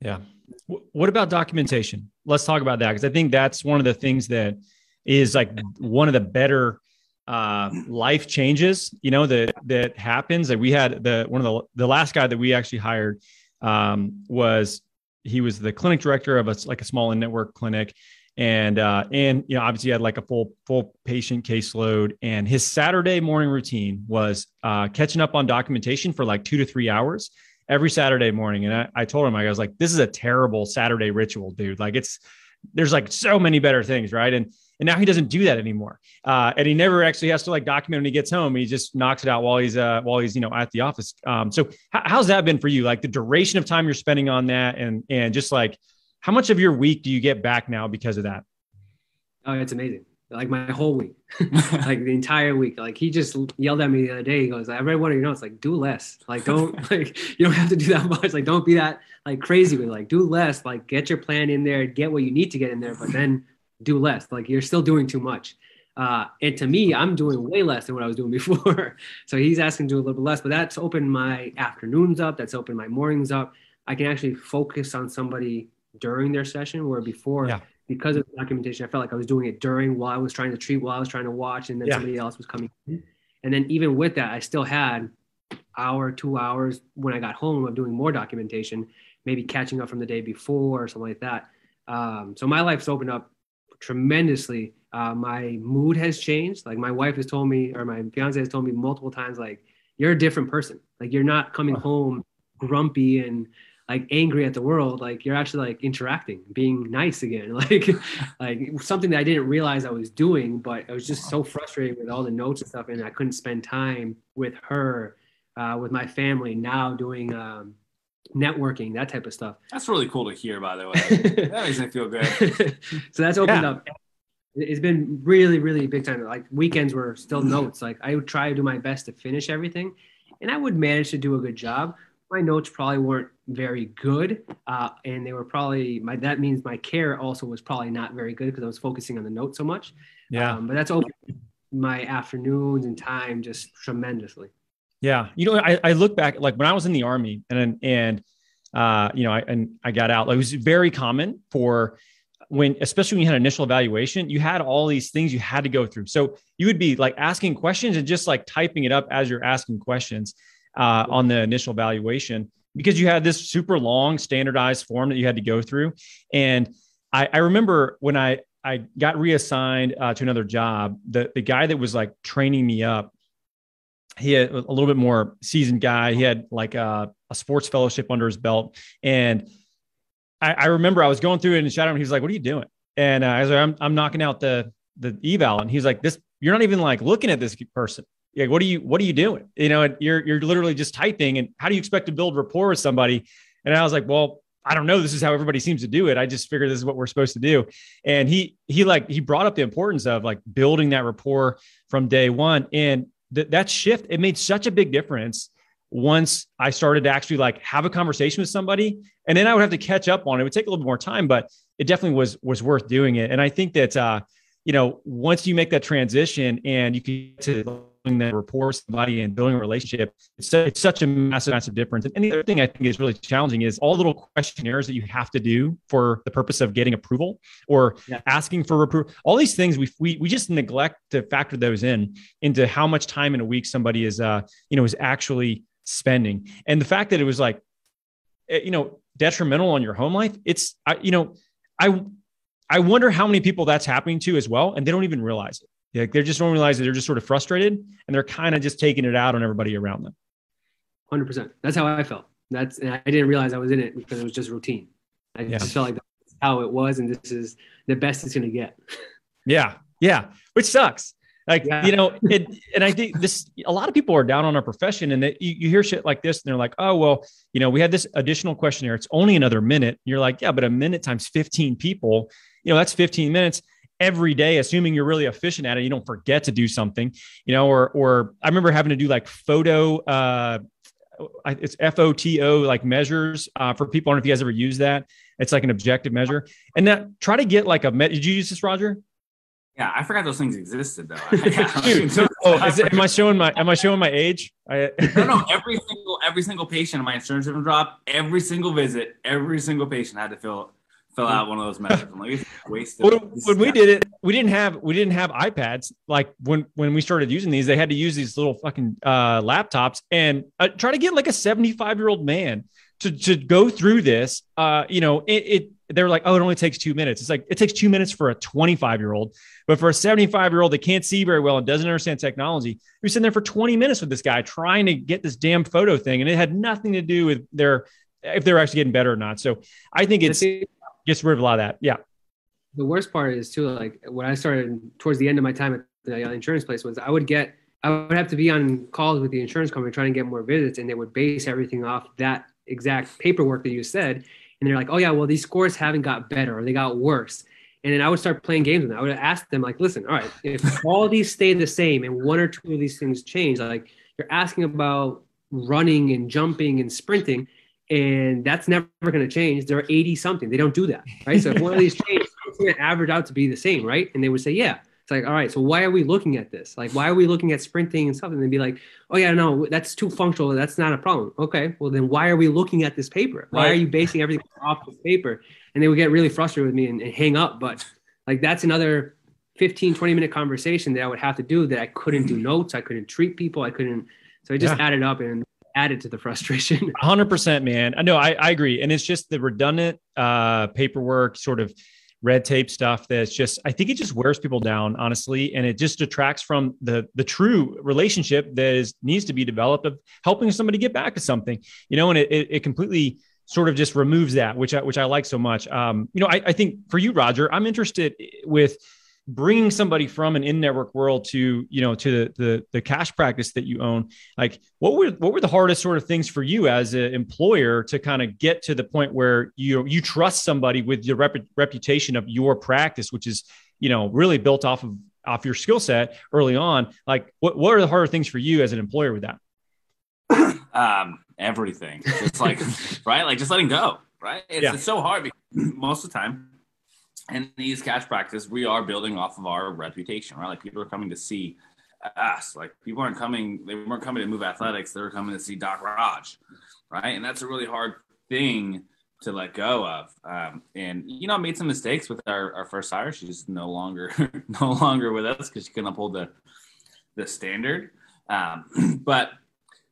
Yeah. What about documentation? Let's talk about that because I think that's one of the things that is like one of the better uh, life changes, you know, that that happens. Like we had the one of the the last guy that we actually hired um, was he was the clinic director of a like a small in network clinic, and uh, and you know obviously he had like a full full patient caseload, and his Saturday morning routine was uh, catching up on documentation for like two to three hours every Saturday morning. And I, I told him I was like, this is a terrible Saturday ritual, dude. Like it's there's like so many better things, right? And and now he doesn't do that anymore. Uh, and he never actually has to like document when he gets home. He just knocks it out while he's uh, while he's you know at the office. Um, so h- how's that been for you? Like the duration of time you're spending on that, and and just like how much of your week do you get back now because of that? Oh, it's amazing. Like my whole week, like the entire week. Like he just yelled at me the other day. He goes, "I read one of your notes. Like do less. Like don't like you don't have to do that much. Like don't be that like crazy with like do less. Like get your plan in there, get what you need to get in there, but then do less. Like you're still doing too much. Uh, and to me, I'm doing way less than what I was doing before. so he's asking to do a little bit less, but that's opened my afternoons up. That's opened my mornings up. I can actually focus on somebody during their session where before, yeah. because of the documentation, I felt like I was doing it during while I was trying to treat, while I was trying to watch, and then yeah. somebody else was coming in. And then even with that, I still had hour, two hours when I got home of doing more documentation, maybe catching up from the day before or something like that. Um, so my life's opened up tremendously. Uh, my mood has changed. Like my wife has told me, or my fiance has told me multiple times, like you're a different person. Like you're not coming home grumpy and like angry at the world. Like you're actually like interacting, being nice again. Like like something that I didn't realize I was doing, but I was just so frustrated with all the notes and stuff, and I couldn't spend time with her, uh, with my family. Now doing um, networking, that type of stuff. That's really cool to hear, by the way. that makes me feel good. so that's opened yeah. up. It's been really, really big time. Like weekends were still notes. Like I would try to do my best to finish everything, and I would manage to do a good job. My notes probably weren't very good, uh, and they were probably my. That means my care also was probably not very good because I was focusing on the notes so much. Yeah. Um, but that's opened my afternoons and time just tremendously. Yeah. You know, I, I look back like when I was in the army and, and, uh, you know, I, and I got out, like, it was very common for when, especially when you had initial evaluation, you had all these things you had to go through. So you would be like asking questions and just like typing it up as you're asking questions uh, on the initial evaluation because you had this super long standardized form that you had to go through. And I, I remember when I, I got reassigned uh, to another job, the, the guy that was like training me up, he had a little bit more seasoned guy. He had like a, a sports fellowship under his belt. And I, I, remember I was going through it and shouting, he was like, what are you doing? And uh, I was like, I'm, I'm knocking out the, the eval. And he's like, this, you're not even like looking at this person. Like, what are you, what are you doing? You know, you're, you're literally just typing and how do you expect to build rapport with somebody? And I was like, well, I don't know. This is how everybody seems to do it. I just figured this is what we're supposed to do. And he, he like, he brought up the importance of like building that rapport from day one. And that that shift it made such a big difference once I started to actually like have a conversation with somebody, and then I would have to catch up on it. It would take a little bit more time, but it definitely was was worth doing it. And I think that uh, you know once you make that transition and you can get to that rapport with somebody and building a relationship, it's, it's such a massive, massive difference. And the other thing I think is really challenging is all the little questionnaires that you have to do for the purpose of getting approval or yeah. asking for approval. All these things we, we we just neglect to factor those in into how much time in a week somebody is uh you know is actually spending. And the fact that it was like eh, you know detrimental on your home life, it's I you know I I wonder how many people that's happening to as well, and they don't even realize it. Like they just don't realize that they're just sort of frustrated and they're kind of just taking it out on everybody around them. 100%. That's how I felt. That's, and I didn't realize I was in it because it was just routine. I yeah. just felt like that's how it was. And this is the best it's going to get. yeah. Yeah. Which sucks. Like, yeah. you know, it, and I think this, a lot of people are down on our profession and that you, you, hear shit like this and they're like, oh, well, you know, we had this additional questionnaire. It's only another minute. You're like, yeah, but a minute times 15 people, you know, that's 15 minutes every day, assuming you're really efficient at it. You don't forget to do something, you know, or, or I remember having to do like photo, uh, it's FOTO like measures uh, for people. I don't know if you guys ever use that. It's like an objective measure, and that try to get like a. met. Did you use this, Roger? Yeah, I forgot those things existed though. Dude, oh, is it, am I showing my am I showing my age? I, no, no. Every single every single patient in my insurance drop, every single visit, every single patient had to fill fill out one of those measures. I'm like, wasted. When, when we did it, we didn't have we didn't have iPads. Like when when we started using these, they had to use these little fucking uh, laptops and uh, try to get like a 75 year old man to to go through this. Uh, you know, it, it they're like, oh, it only takes two minutes. It's like it takes two minutes for a 25 year old, but for a 75 year old that can't see very well and doesn't understand technology, you're sitting there for 20 minutes with this guy trying to get this damn FOTO thing, and it had nothing to do with their if they're actually getting better or not. So I think it's gets rid of a lot of that. Yeah. The worst part is too like when I started towards the end of my time at the uh, insurance place was I would get I would have to be on calls with the insurance company trying to get more visits, and they would base everything off that exact paperwork that you said and they're like, oh yeah, well these scores haven't got better or they got worse. And then I would start playing games with them. I would ask them like, listen, all right, if all these stay the same and one or two of these things change, like you're asking about running and jumping and sprinting, and that's never going to change. They're 80 something. They don't do that, right? So if one of these changes, it's going to average out to be the same, right? And they would say, yeah. It's like, all right, so why are we looking at this? Like, why are we looking at sprinting and stuff? And they'd be like, oh yeah, no, that's too functional. That's not a problem. Okay, well then why are we looking at this paper? Why are you basing everything off this paper? And they would get really frustrated with me and, and hang up. But like that's another 15, 20 minute conversation that I would have to do that I couldn't do notes. I couldn't treat people. I couldn't. So I just yeah. added up and added to the frustration. 100%, man. I know I, I agree. And it's just the redundant uh, paperwork sort of red tape stuff that's just i think it just wears people down honestly and it just detracts from the the true relationship that is needs to be developed of helping somebody get back to something you know and it, it, it completely sort of just removes that which i which i like so much um you know I, I think for you roger i'm interested with bringing somebody from an in-network world to you know to the, the the cash practice that you own like what were what were the hardest sort of things for you as an employer to kind of get to the point where you you trust somebody with the rep- reputation of your practice which is you know really built off of off your skill set early on? Like what, what are the harder things for you as an employer with that? Um everything. It's like right? Like just letting go right? It's, yeah. it's so hard because most of the time in these cash practices, we are building off of our reputation, right? Like people are coming to see us. Like people aren't coming, they weren't coming to move athletics, they were coming to see Doc Raj, right? And that's a really hard thing to let go of. Um, and you know, I made some mistakes with our, our first hire. She's no longer no longer with us because she couldn't uphold the the standard. Um, but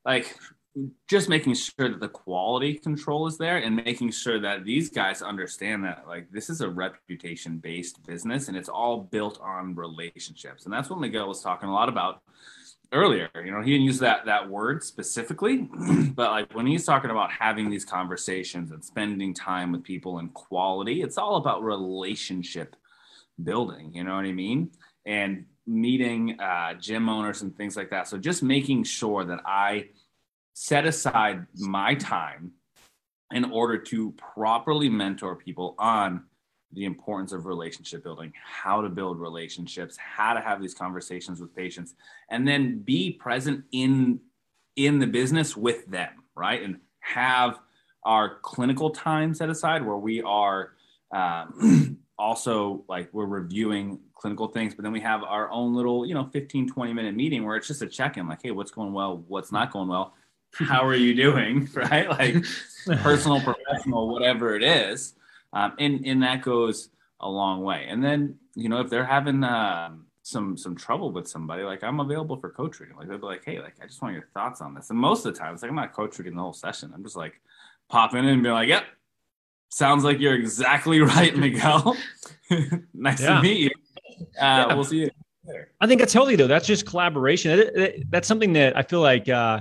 like just making sure that the quality control is there and making sure that these guys understand that like this is a reputation based business and it's all built on relationships. And that's what miguel was talking a lot about earlier. You know he didn't use that that word specifically but like when he's talking about having these conversations and spending time with people and quality it's all about relationship building you know what i mean? And meeting uh, gym owners and things like that. So just making sure that i set aside my time in order to properly mentor people on the importance of relationship building, how to build relationships, how to have these conversations with patients, and then be present in in the business with them, right? And have our clinical time set aside where we are um, also like we're reviewing clinical things, but then we have our own little, you know, 15, 20 minute meeting where it's just a check-in, like, hey, what's going well, what's not going well how are you doing right? Like personal professional whatever it is. Um, and and that goes a long way. And then you know if they're having um, some some trouble with somebody like i'm available for co-treating. Like they'll be like hey like i just want your thoughts on this. And most of the time it's like i'm not co-treating the whole session. I'm just like popping in and be like yep sounds like you're exactly right miguel. Nice yeah. to meet you. Uh, yeah. we'll see you later. i think that's healthy though that's just collaboration. That's something that i feel like uh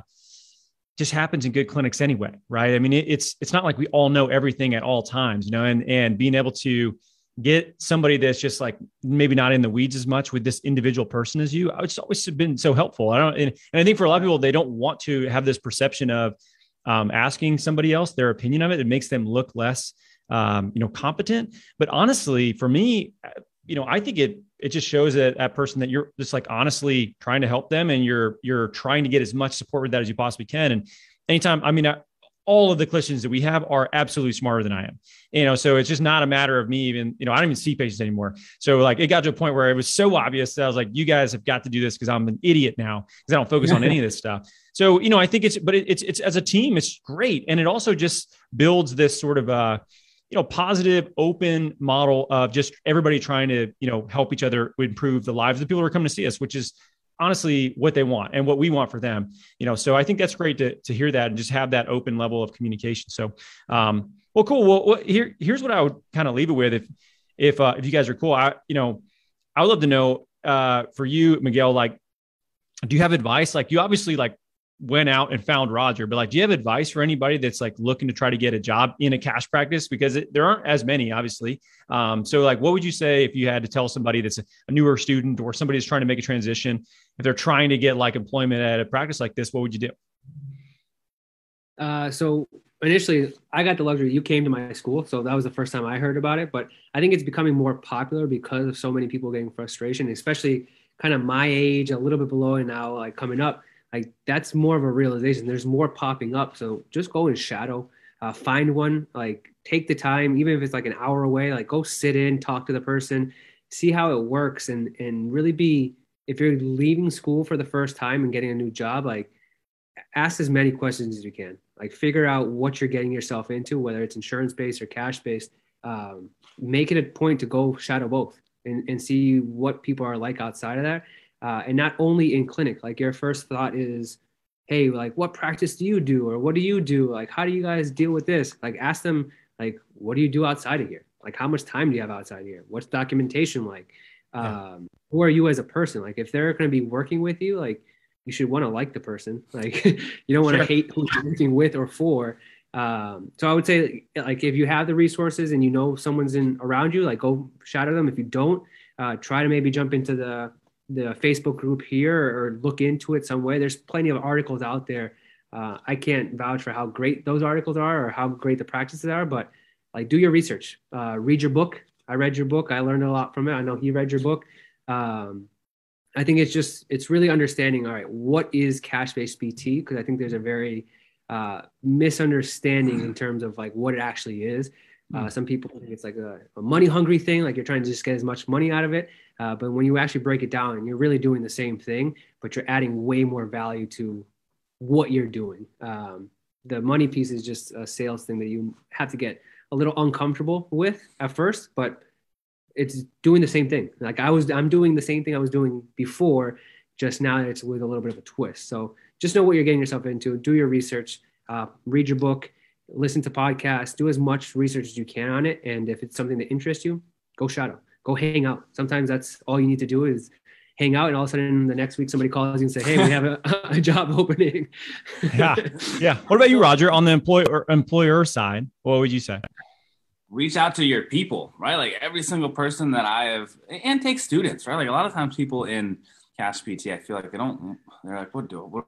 just happens in good clinics anyway, right? I mean, it, it's it's not like we all know everything at all times, you know, and and being able to get somebody that's just like maybe not in the weeds as much with this individual person as you. It's always been so helpful. I don't, and, and I think for a lot of people, they don't want to have this perception of um, asking somebody else their opinion of it. It makes them look less, um, you know, competent. But honestly, for me, you know, I think it it just shows that that person that you're just like honestly trying to help them and you're you're trying to get as much support with that as you possibly can. And anytime, I mean, I, all of the clinicians that we have are absolutely smarter than I am. You know, so it's just not a matter of me even, you know, I don't even see patients anymore. So like it got to a point where it was so obvious that I was like, you guys have got to do this because I'm an idiot now because I don't focus on any of this stuff. So, you know, I think it's, but it, it's, it's as a team, it's great. And it also just builds this sort of, uh, you know, positive, open model of just everybody trying to, you know, help each other improve the lives of the people who are coming to see us, which is honestly what they want and what we want for them you know. So i think that's great to, to hear that and just have that open level of communication. So um well cool. Well, well here here's what i would kind of leave it with. If if uh, if you guys are cool i you know i would love to know uh for you miguel like do you have advice? Like you obviously like went out and found Roger, but like, do you have advice for anybody that's like looking to try to get a job in a cash practice? Because it, there aren't as many, obviously. Um, so, like, what would you say if you had to tell somebody that's a, newer student or somebody that's trying to make a transition, if they're trying to get like employment at a practice like this, what would you do? Uh, so initially, I got the luxury. You came to my school, so that was the first time I heard about it. But I think it's becoming more popular because of so many people getting frustration, especially kind of my age, a little bit below, and now like coming up like that's more of a realization. There's more popping up. So just go and shadow uh, find one like take the time even if it's like an hour away like go sit in talk to the person see how it works and and really be if you're leaving school for the first time and getting a new job like ask as many questions as you can. Like figure out what you're getting yourself into whether it's insurance based or cash based um, make it a point to go shadow both and, and see what people are like outside of that uh, and not only in clinic like your first thought is hey like what practice do you do? Or what do you do? Like how do you guys deal with this? Like ask them like what do you do outside of here? Like how much time do you have outside of here? What's documentation like? Yeah. um, who are you as a person? Like if they're going to be working with you like you should want to like the person. Like you don't want to sure. hate who you're working with or for. Um, so i would say like if you have the resources and you know someone's in around you like go shadow them. If you don't uh, try to maybe jump into the the Facebook group here or look into it some way. There's plenty of articles out there. Uh, I can't vouch for how great those articles are or how great the practices are, but like do your research, uh, read your book. I read your book. I learned a lot from it. I know he read your book. Um, I think it's just it's really understanding. All right, what is cash-based PT? Because I think there's a very uh, misunderstanding in terms of like what it actually is. Uh, hmm. some people think it's like a, a money hungry thing, like you're trying to just get as much money out of it. Uh, but when you actually break it down you're really doing the same thing, but you're adding way more value to what you're doing. Um, the money piece is just a sales thing that you have to get a little uncomfortable with at first, but it's doing the same thing. Like I was, I'm doing the same thing I was doing before, just now it's with a little bit of a twist. So just know what you're getting yourself into. Do your research, uh, read your book, listen to podcasts, do as much research as you can on it. And if it's something that interests you, go shadow go hang out. Sometimes that's all you need to do is hang out and all of a sudden the next week somebody calls you and say, Hey, we have a, a job opening. yeah. Yeah. What about you, Roger, on the employer employer side? What would you say? Reach out to your people, right? Like every single person that I have and take students, right? Like a lot of times people in cash PT, I feel like they don't, they're like, what do, what,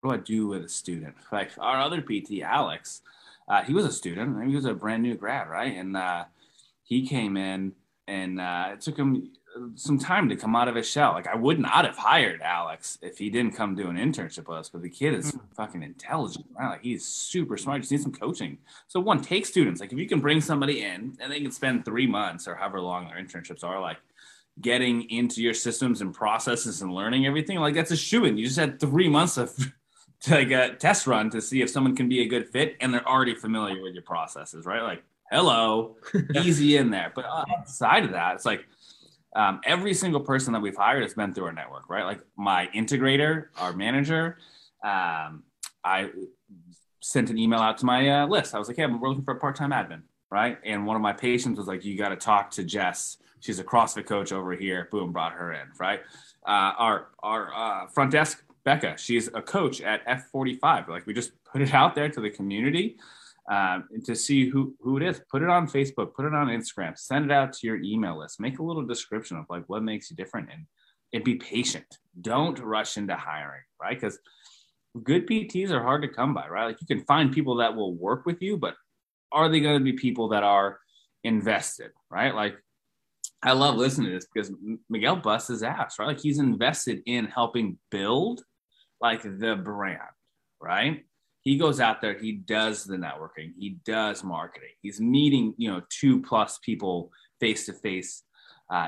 what do I do with a student? Like our other PT, Alex, uh, he was a student. He was a brand new grad, right? And uh, he came in and uh, it took him some time to come out of his shell. Like I would not have hired Alex if he didn't come do an internship with us. But the kid is mm. fucking intelligent, right? Like he's super smart. Just need some coaching. So one, take students. Like if you can bring somebody in and they can spend three months or however long their internships are, like getting into your systems and processes and learning everything, like that's a shoe in. You just had three months of like a test run to see if someone can be a good fit and they're already familiar with your processes, right? Like hello, easy in there. But outside of that, it's like um, every single person that we've hired has been through our network, right? Like my integrator, our manager, um, I sent an email out to my uh, list. I was like, hey, we're looking for a part-time admin, right? And one of my patients was like, you got to talk to Jess. She's a CrossFit coach over here. Boom, brought her in, right? Uh, our our uh, front desk, Becca, she's a coach at F45. Like we just put it out there to the community um, to see who who it is. Put it on Facebook, put it on Instagram, send it out to your email list. Make a little description of like what makes you different, and and be patient. Don't rush into hiring, right? Because good PTs are hard to come by, right? Like you can find people that will work with you, but are they going to be people that are invested, right? Like I love listening to this because Miguel busts his ass, right? Like he's invested in helping build like the brand, right? He goes out there, he does the networking, he does marketing, he's meeting, you know, two plus people face to face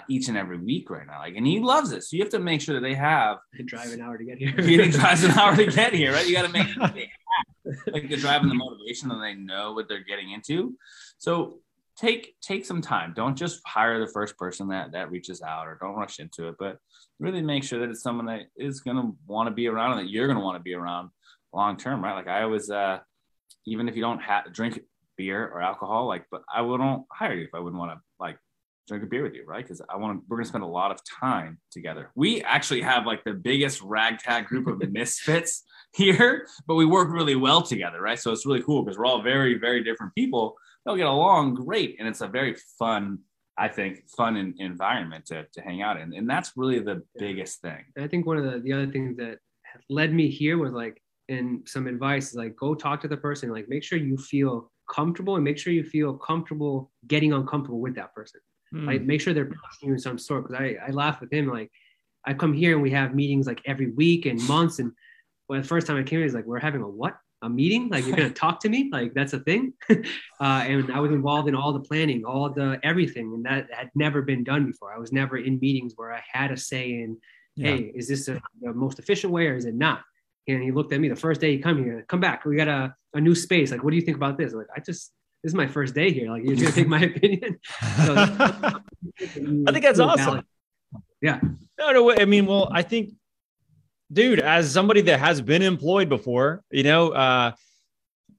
each and every week right now. Like, and he loves it. So you have to make sure that they have drive an hour to get here. he drives an hour to get here, right? You got to make sure they have, like they're driving the motivation and they know what they're getting into. So take take some time. Don't just hire the first person that that reaches out or don't rush into it, but really make sure that it's someone that is going to want to be around and that you're going to want to be around long term, right? Like I always, uh, even if you don't have drink beer or alcohol, like, but I wouldn't hire you if I wouldn't want to like drink a beer with you, right? Because I want to, we're going to spend a lot of time together. We actually have like the biggest ragtag group of misfits here, but we work really well together, right? So it's really cool because we're all very, very different people. They'll get along great. And it's a very fun, I think, fun in, environment to, to hang out in. And that's really the biggest thing. I think one of the, the other things that led me here was like, and some advice is like, go talk to the person, like make sure you feel comfortable and make sure you feel comfortable getting uncomfortable with that person. Mm. Like make sure they're trusting you in some sort. Because I, I laugh with him like I come here and we have meetings like every week and months. And well, the first time I came here, he's like, "We're having a what? A meeting? Like you're gonna talk to me? Like that's a thing?" uh, and I was involved in all the planning, all the everything, and that had never been done before. I was never in meetings where I had a say in, yeah. "Hey, is this a, the most efficient way or is it not?" And he looked at me the first day he come here. Come back. We got a, a new space. Like, what do you think about this? Like, I just this is my first day here. Like you're gonna take my opinion. So, I think that's awesome. Yeah. No, no. I mean, well, I think, dude, as somebody that has been employed before, you know, uh,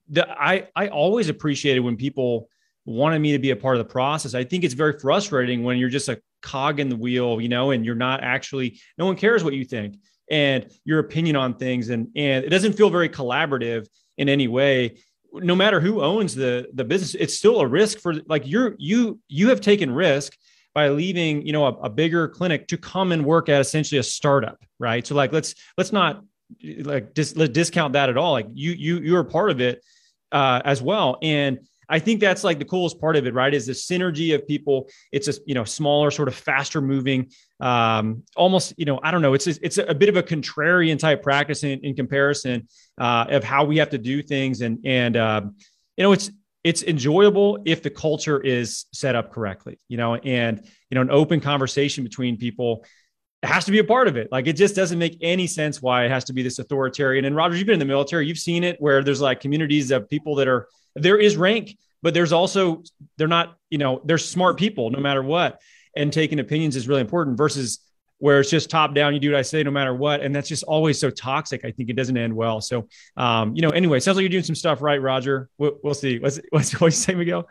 the I I always appreciated when people wanted me to be a part of the process. I think it's very frustrating when you're just a cog in the wheel, you know, and you're not actually. No one cares what you think and your opinion on things, and and it doesn't feel very collaborative in any way no matter who owns the the business it's still a risk for like you're you you have taken risk by leaving you know a, a, bigger clinic to come and work at essentially a startup right so like let's let's not like dis, let's discount that at all like you you you're part of it uh, as well and I think that's like the coolest part of it, right? Is the synergy of people. It's a you know smaller, sort of faster moving, um, almost you know I don't know. It's a, it's a bit of a contrarian type practice in, in comparison uh, of how we have to do things, and and uh, you know it's it's enjoyable if the culture is set up correctly, you know, and you know an open conversation between people has to be a part of it. Like it just doesn't make any sense why it has to be this authoritarian. And Rogers, you've been in the military, you've seen it where there's like communities of people that are there is rank, but there's also they're not, you know, they're smart people no matter what. And taking opinions is really important versus where it's just top down. You do what I say no matter what, and that's just always so toxic. I think it doesn't end well. So, um, you know, anyway, sounds like you're doing some stuff right, Roger. We'll, we'll see. What's what's what you say, Miguel?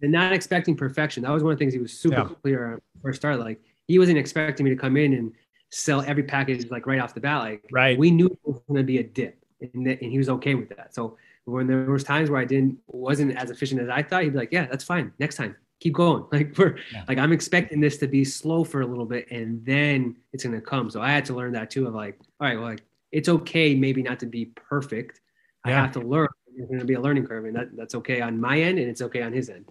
And not expecting perfection. That was one of the things he was super yeah. clear on first start. Like he wasn't expecting me to come in and sell every package like right off the bat. Like right. we knew it was going to be a dip, and, that, and he was okay with that. So when there was times where I didn't wasn't as efficient as I thought, he'd be like, "Yeah, that's fine. Next time, keep going." Like we're yeah. like I'm expecting this to be slow for a little bit, and then it's gonna come. So I had to learn that too. Of like, all right, well, like it's okay, maybe not to be perfect. Yeah. I have to learn. There's gonna be a learning curve, and that, that's okay on my end, and it's okay on his end.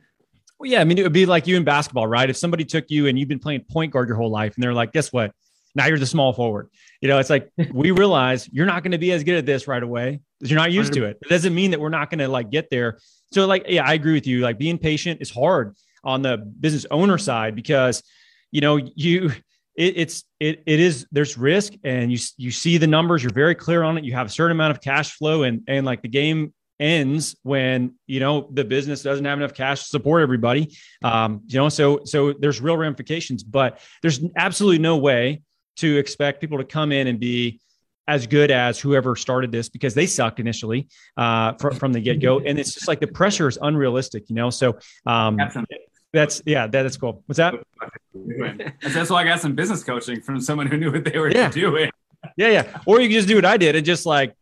Well, yeah, I mean, it would be like you in basketball, right? If somebody took you and you've been playing point guard your whole life, and they're like, "Guess what? Now you're the small forward." You know, it's like we realize you're not going to be as good at this right away because you're not used to it. It doesn't mean that we're not going to like get there. So, like, yeah, I agree with you. Like, being patient is hard on the business owner side because, you know, you it, it's it it is there's risk and you you see the numbers. You're very clear on it. You have a certain amount of cash flow and and like the game ends when you know the business doesn't have enough cash to support everybody um you know so so there's real ramifications but there's absolutely no way to expect people to come in and be as good as whoever started this because they sucked initially uh, from, from the get go. And it's just like the pressure is unrealistic, you know? So um, that's, yeah, that is cool. What's that? That's why I got some business coaching from someone who knew what they were yeah. doing. Yeah. Yeah. Or you can just do what I did and just like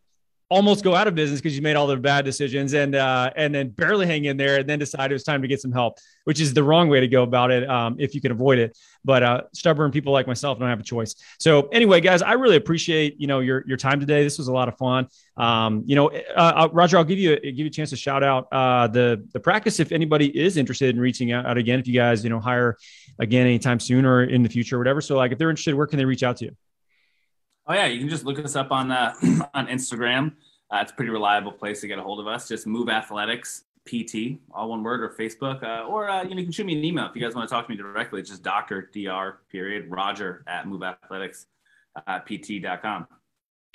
almost go out of business because you made all the bad decisions and uh, and then barely hang in there and then decide it was time to get some help, which is the wrong way to go about it um, if you can avoid it. But uh, stubborn people like myself don't have a choice. So anyway, guys, I really appreciate you know your your time today. This was a lot of fun. Um, you know, uh, uh Roger, I'll give you a, give you a chance to shout out uh, the the practice if anybody is interested in reaching out again. If you guys you know hire again anytime soon or in the future or whatever. So like if they're interested, where can they reach out to you? Oh yeah, you can just look us up on uh, on Instagram. Uh, it's a pretty reliable place to get a hold of us. Just Move Athletics PT, all one word, or Facebook, uh, or uh, you know you can shoot me an email if you guys want to talk to me directly. It's just Doctor Dr. Period Roger at Move Athletics uh, PT.com.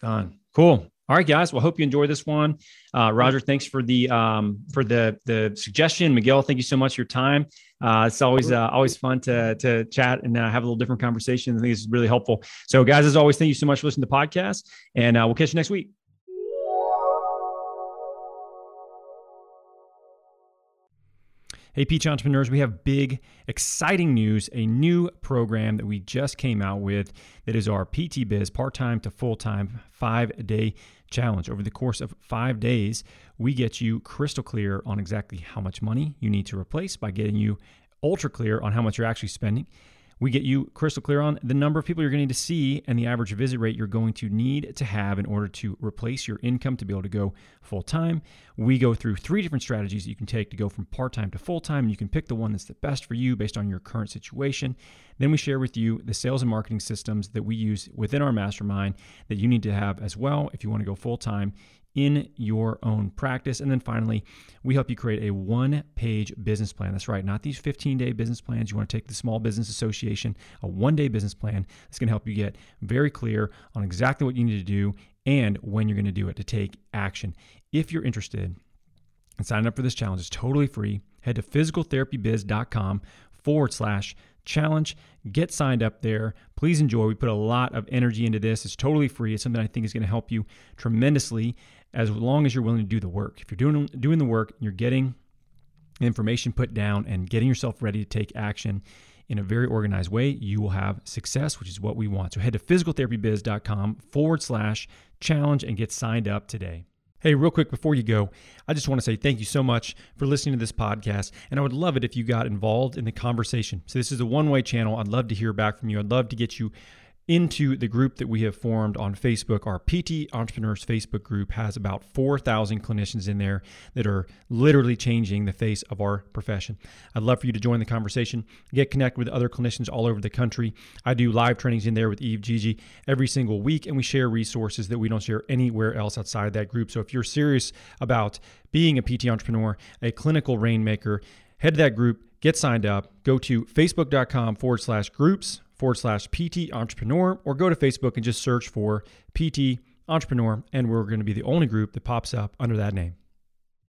Done. Cool. All right, guys. Well, hope you enjoy this one. Uh, Roger, thanks for the um, for the the suggestion. Miguel, thank you so much for your time. Uh, it's always uh, always fun to to chat and uh, have a little different conversation. I think it's really helpful. So, guys, as always, thank you so much for listening to the podcast, and uh, we'll catch you next week. Hey, PT Entrepreneurs, we have big, exciting news a new program that we just came out with that is our PT Biz part time to full time five day challenge. Over the course of five days, we get you crystal clear on exactly how much money you need to replace by getting you ultra clear on how much you're actually spending we get you crystal clear on the number of people you're going to need to see and the average visit rate you're going to need to have in order to replace your income to be able to go full time. We go through three different strategies that you can take to go from part time to full time, and you can pick the one that's the best for you based on your current situation. Then we share with you the sales and marketing systems that we use within our mastermind that you need to have as well if you want to go full time in your own practice. And then finally, we help you create a one page business plan. That's right, not these 15 day business plans. You want to take the Small Business Association, a one day business plan that's going to help you get very clear on exactly what you need to do and when you're going to do it to take action. If you're interested in signing up for this challenge, it's totally free. Head to physicaltherapybiz.com forward slash challenge. Get signed up there. Please enjoy. We put a lot of energy into this. It's totally free. It's something I think is going to help you tremendously as long as you're willing to do the work. If you're doing doing the work, you're getting information put down and getting yourself ready to take action in a very organized way, you will have success, which is what we want. So head to physicaltherapybiz.com forward slash challenge and get signed up today. Hey, real quick before you go, I just want to say thank you so much for listening to this podcast. And I would love it if you got involved in the conversation. So, this is a one way channel. I'd love to hear back from you. I'd love to get you into the group that we have formed on Facebook. Our PT Entrepreneurs Facebook group has about 4,000 clinicians in there that are literally changing the face of our profession. I'd love for you to join the conversation, get connected with other clinicians all over the country. I do live trainings in there with Yves Gege every single week, and we share resources that we don't share anywhere else outside of that group. So if you're serious about being a PT entrepreneur, a clinical rainmaker, head to that group, get signed up, go to facebook.com forward slash groups forward slash PT Entrepreneur, or go to Facebook and just search for PT Entrepreneur, and we're going to be the only group that pops up under that name.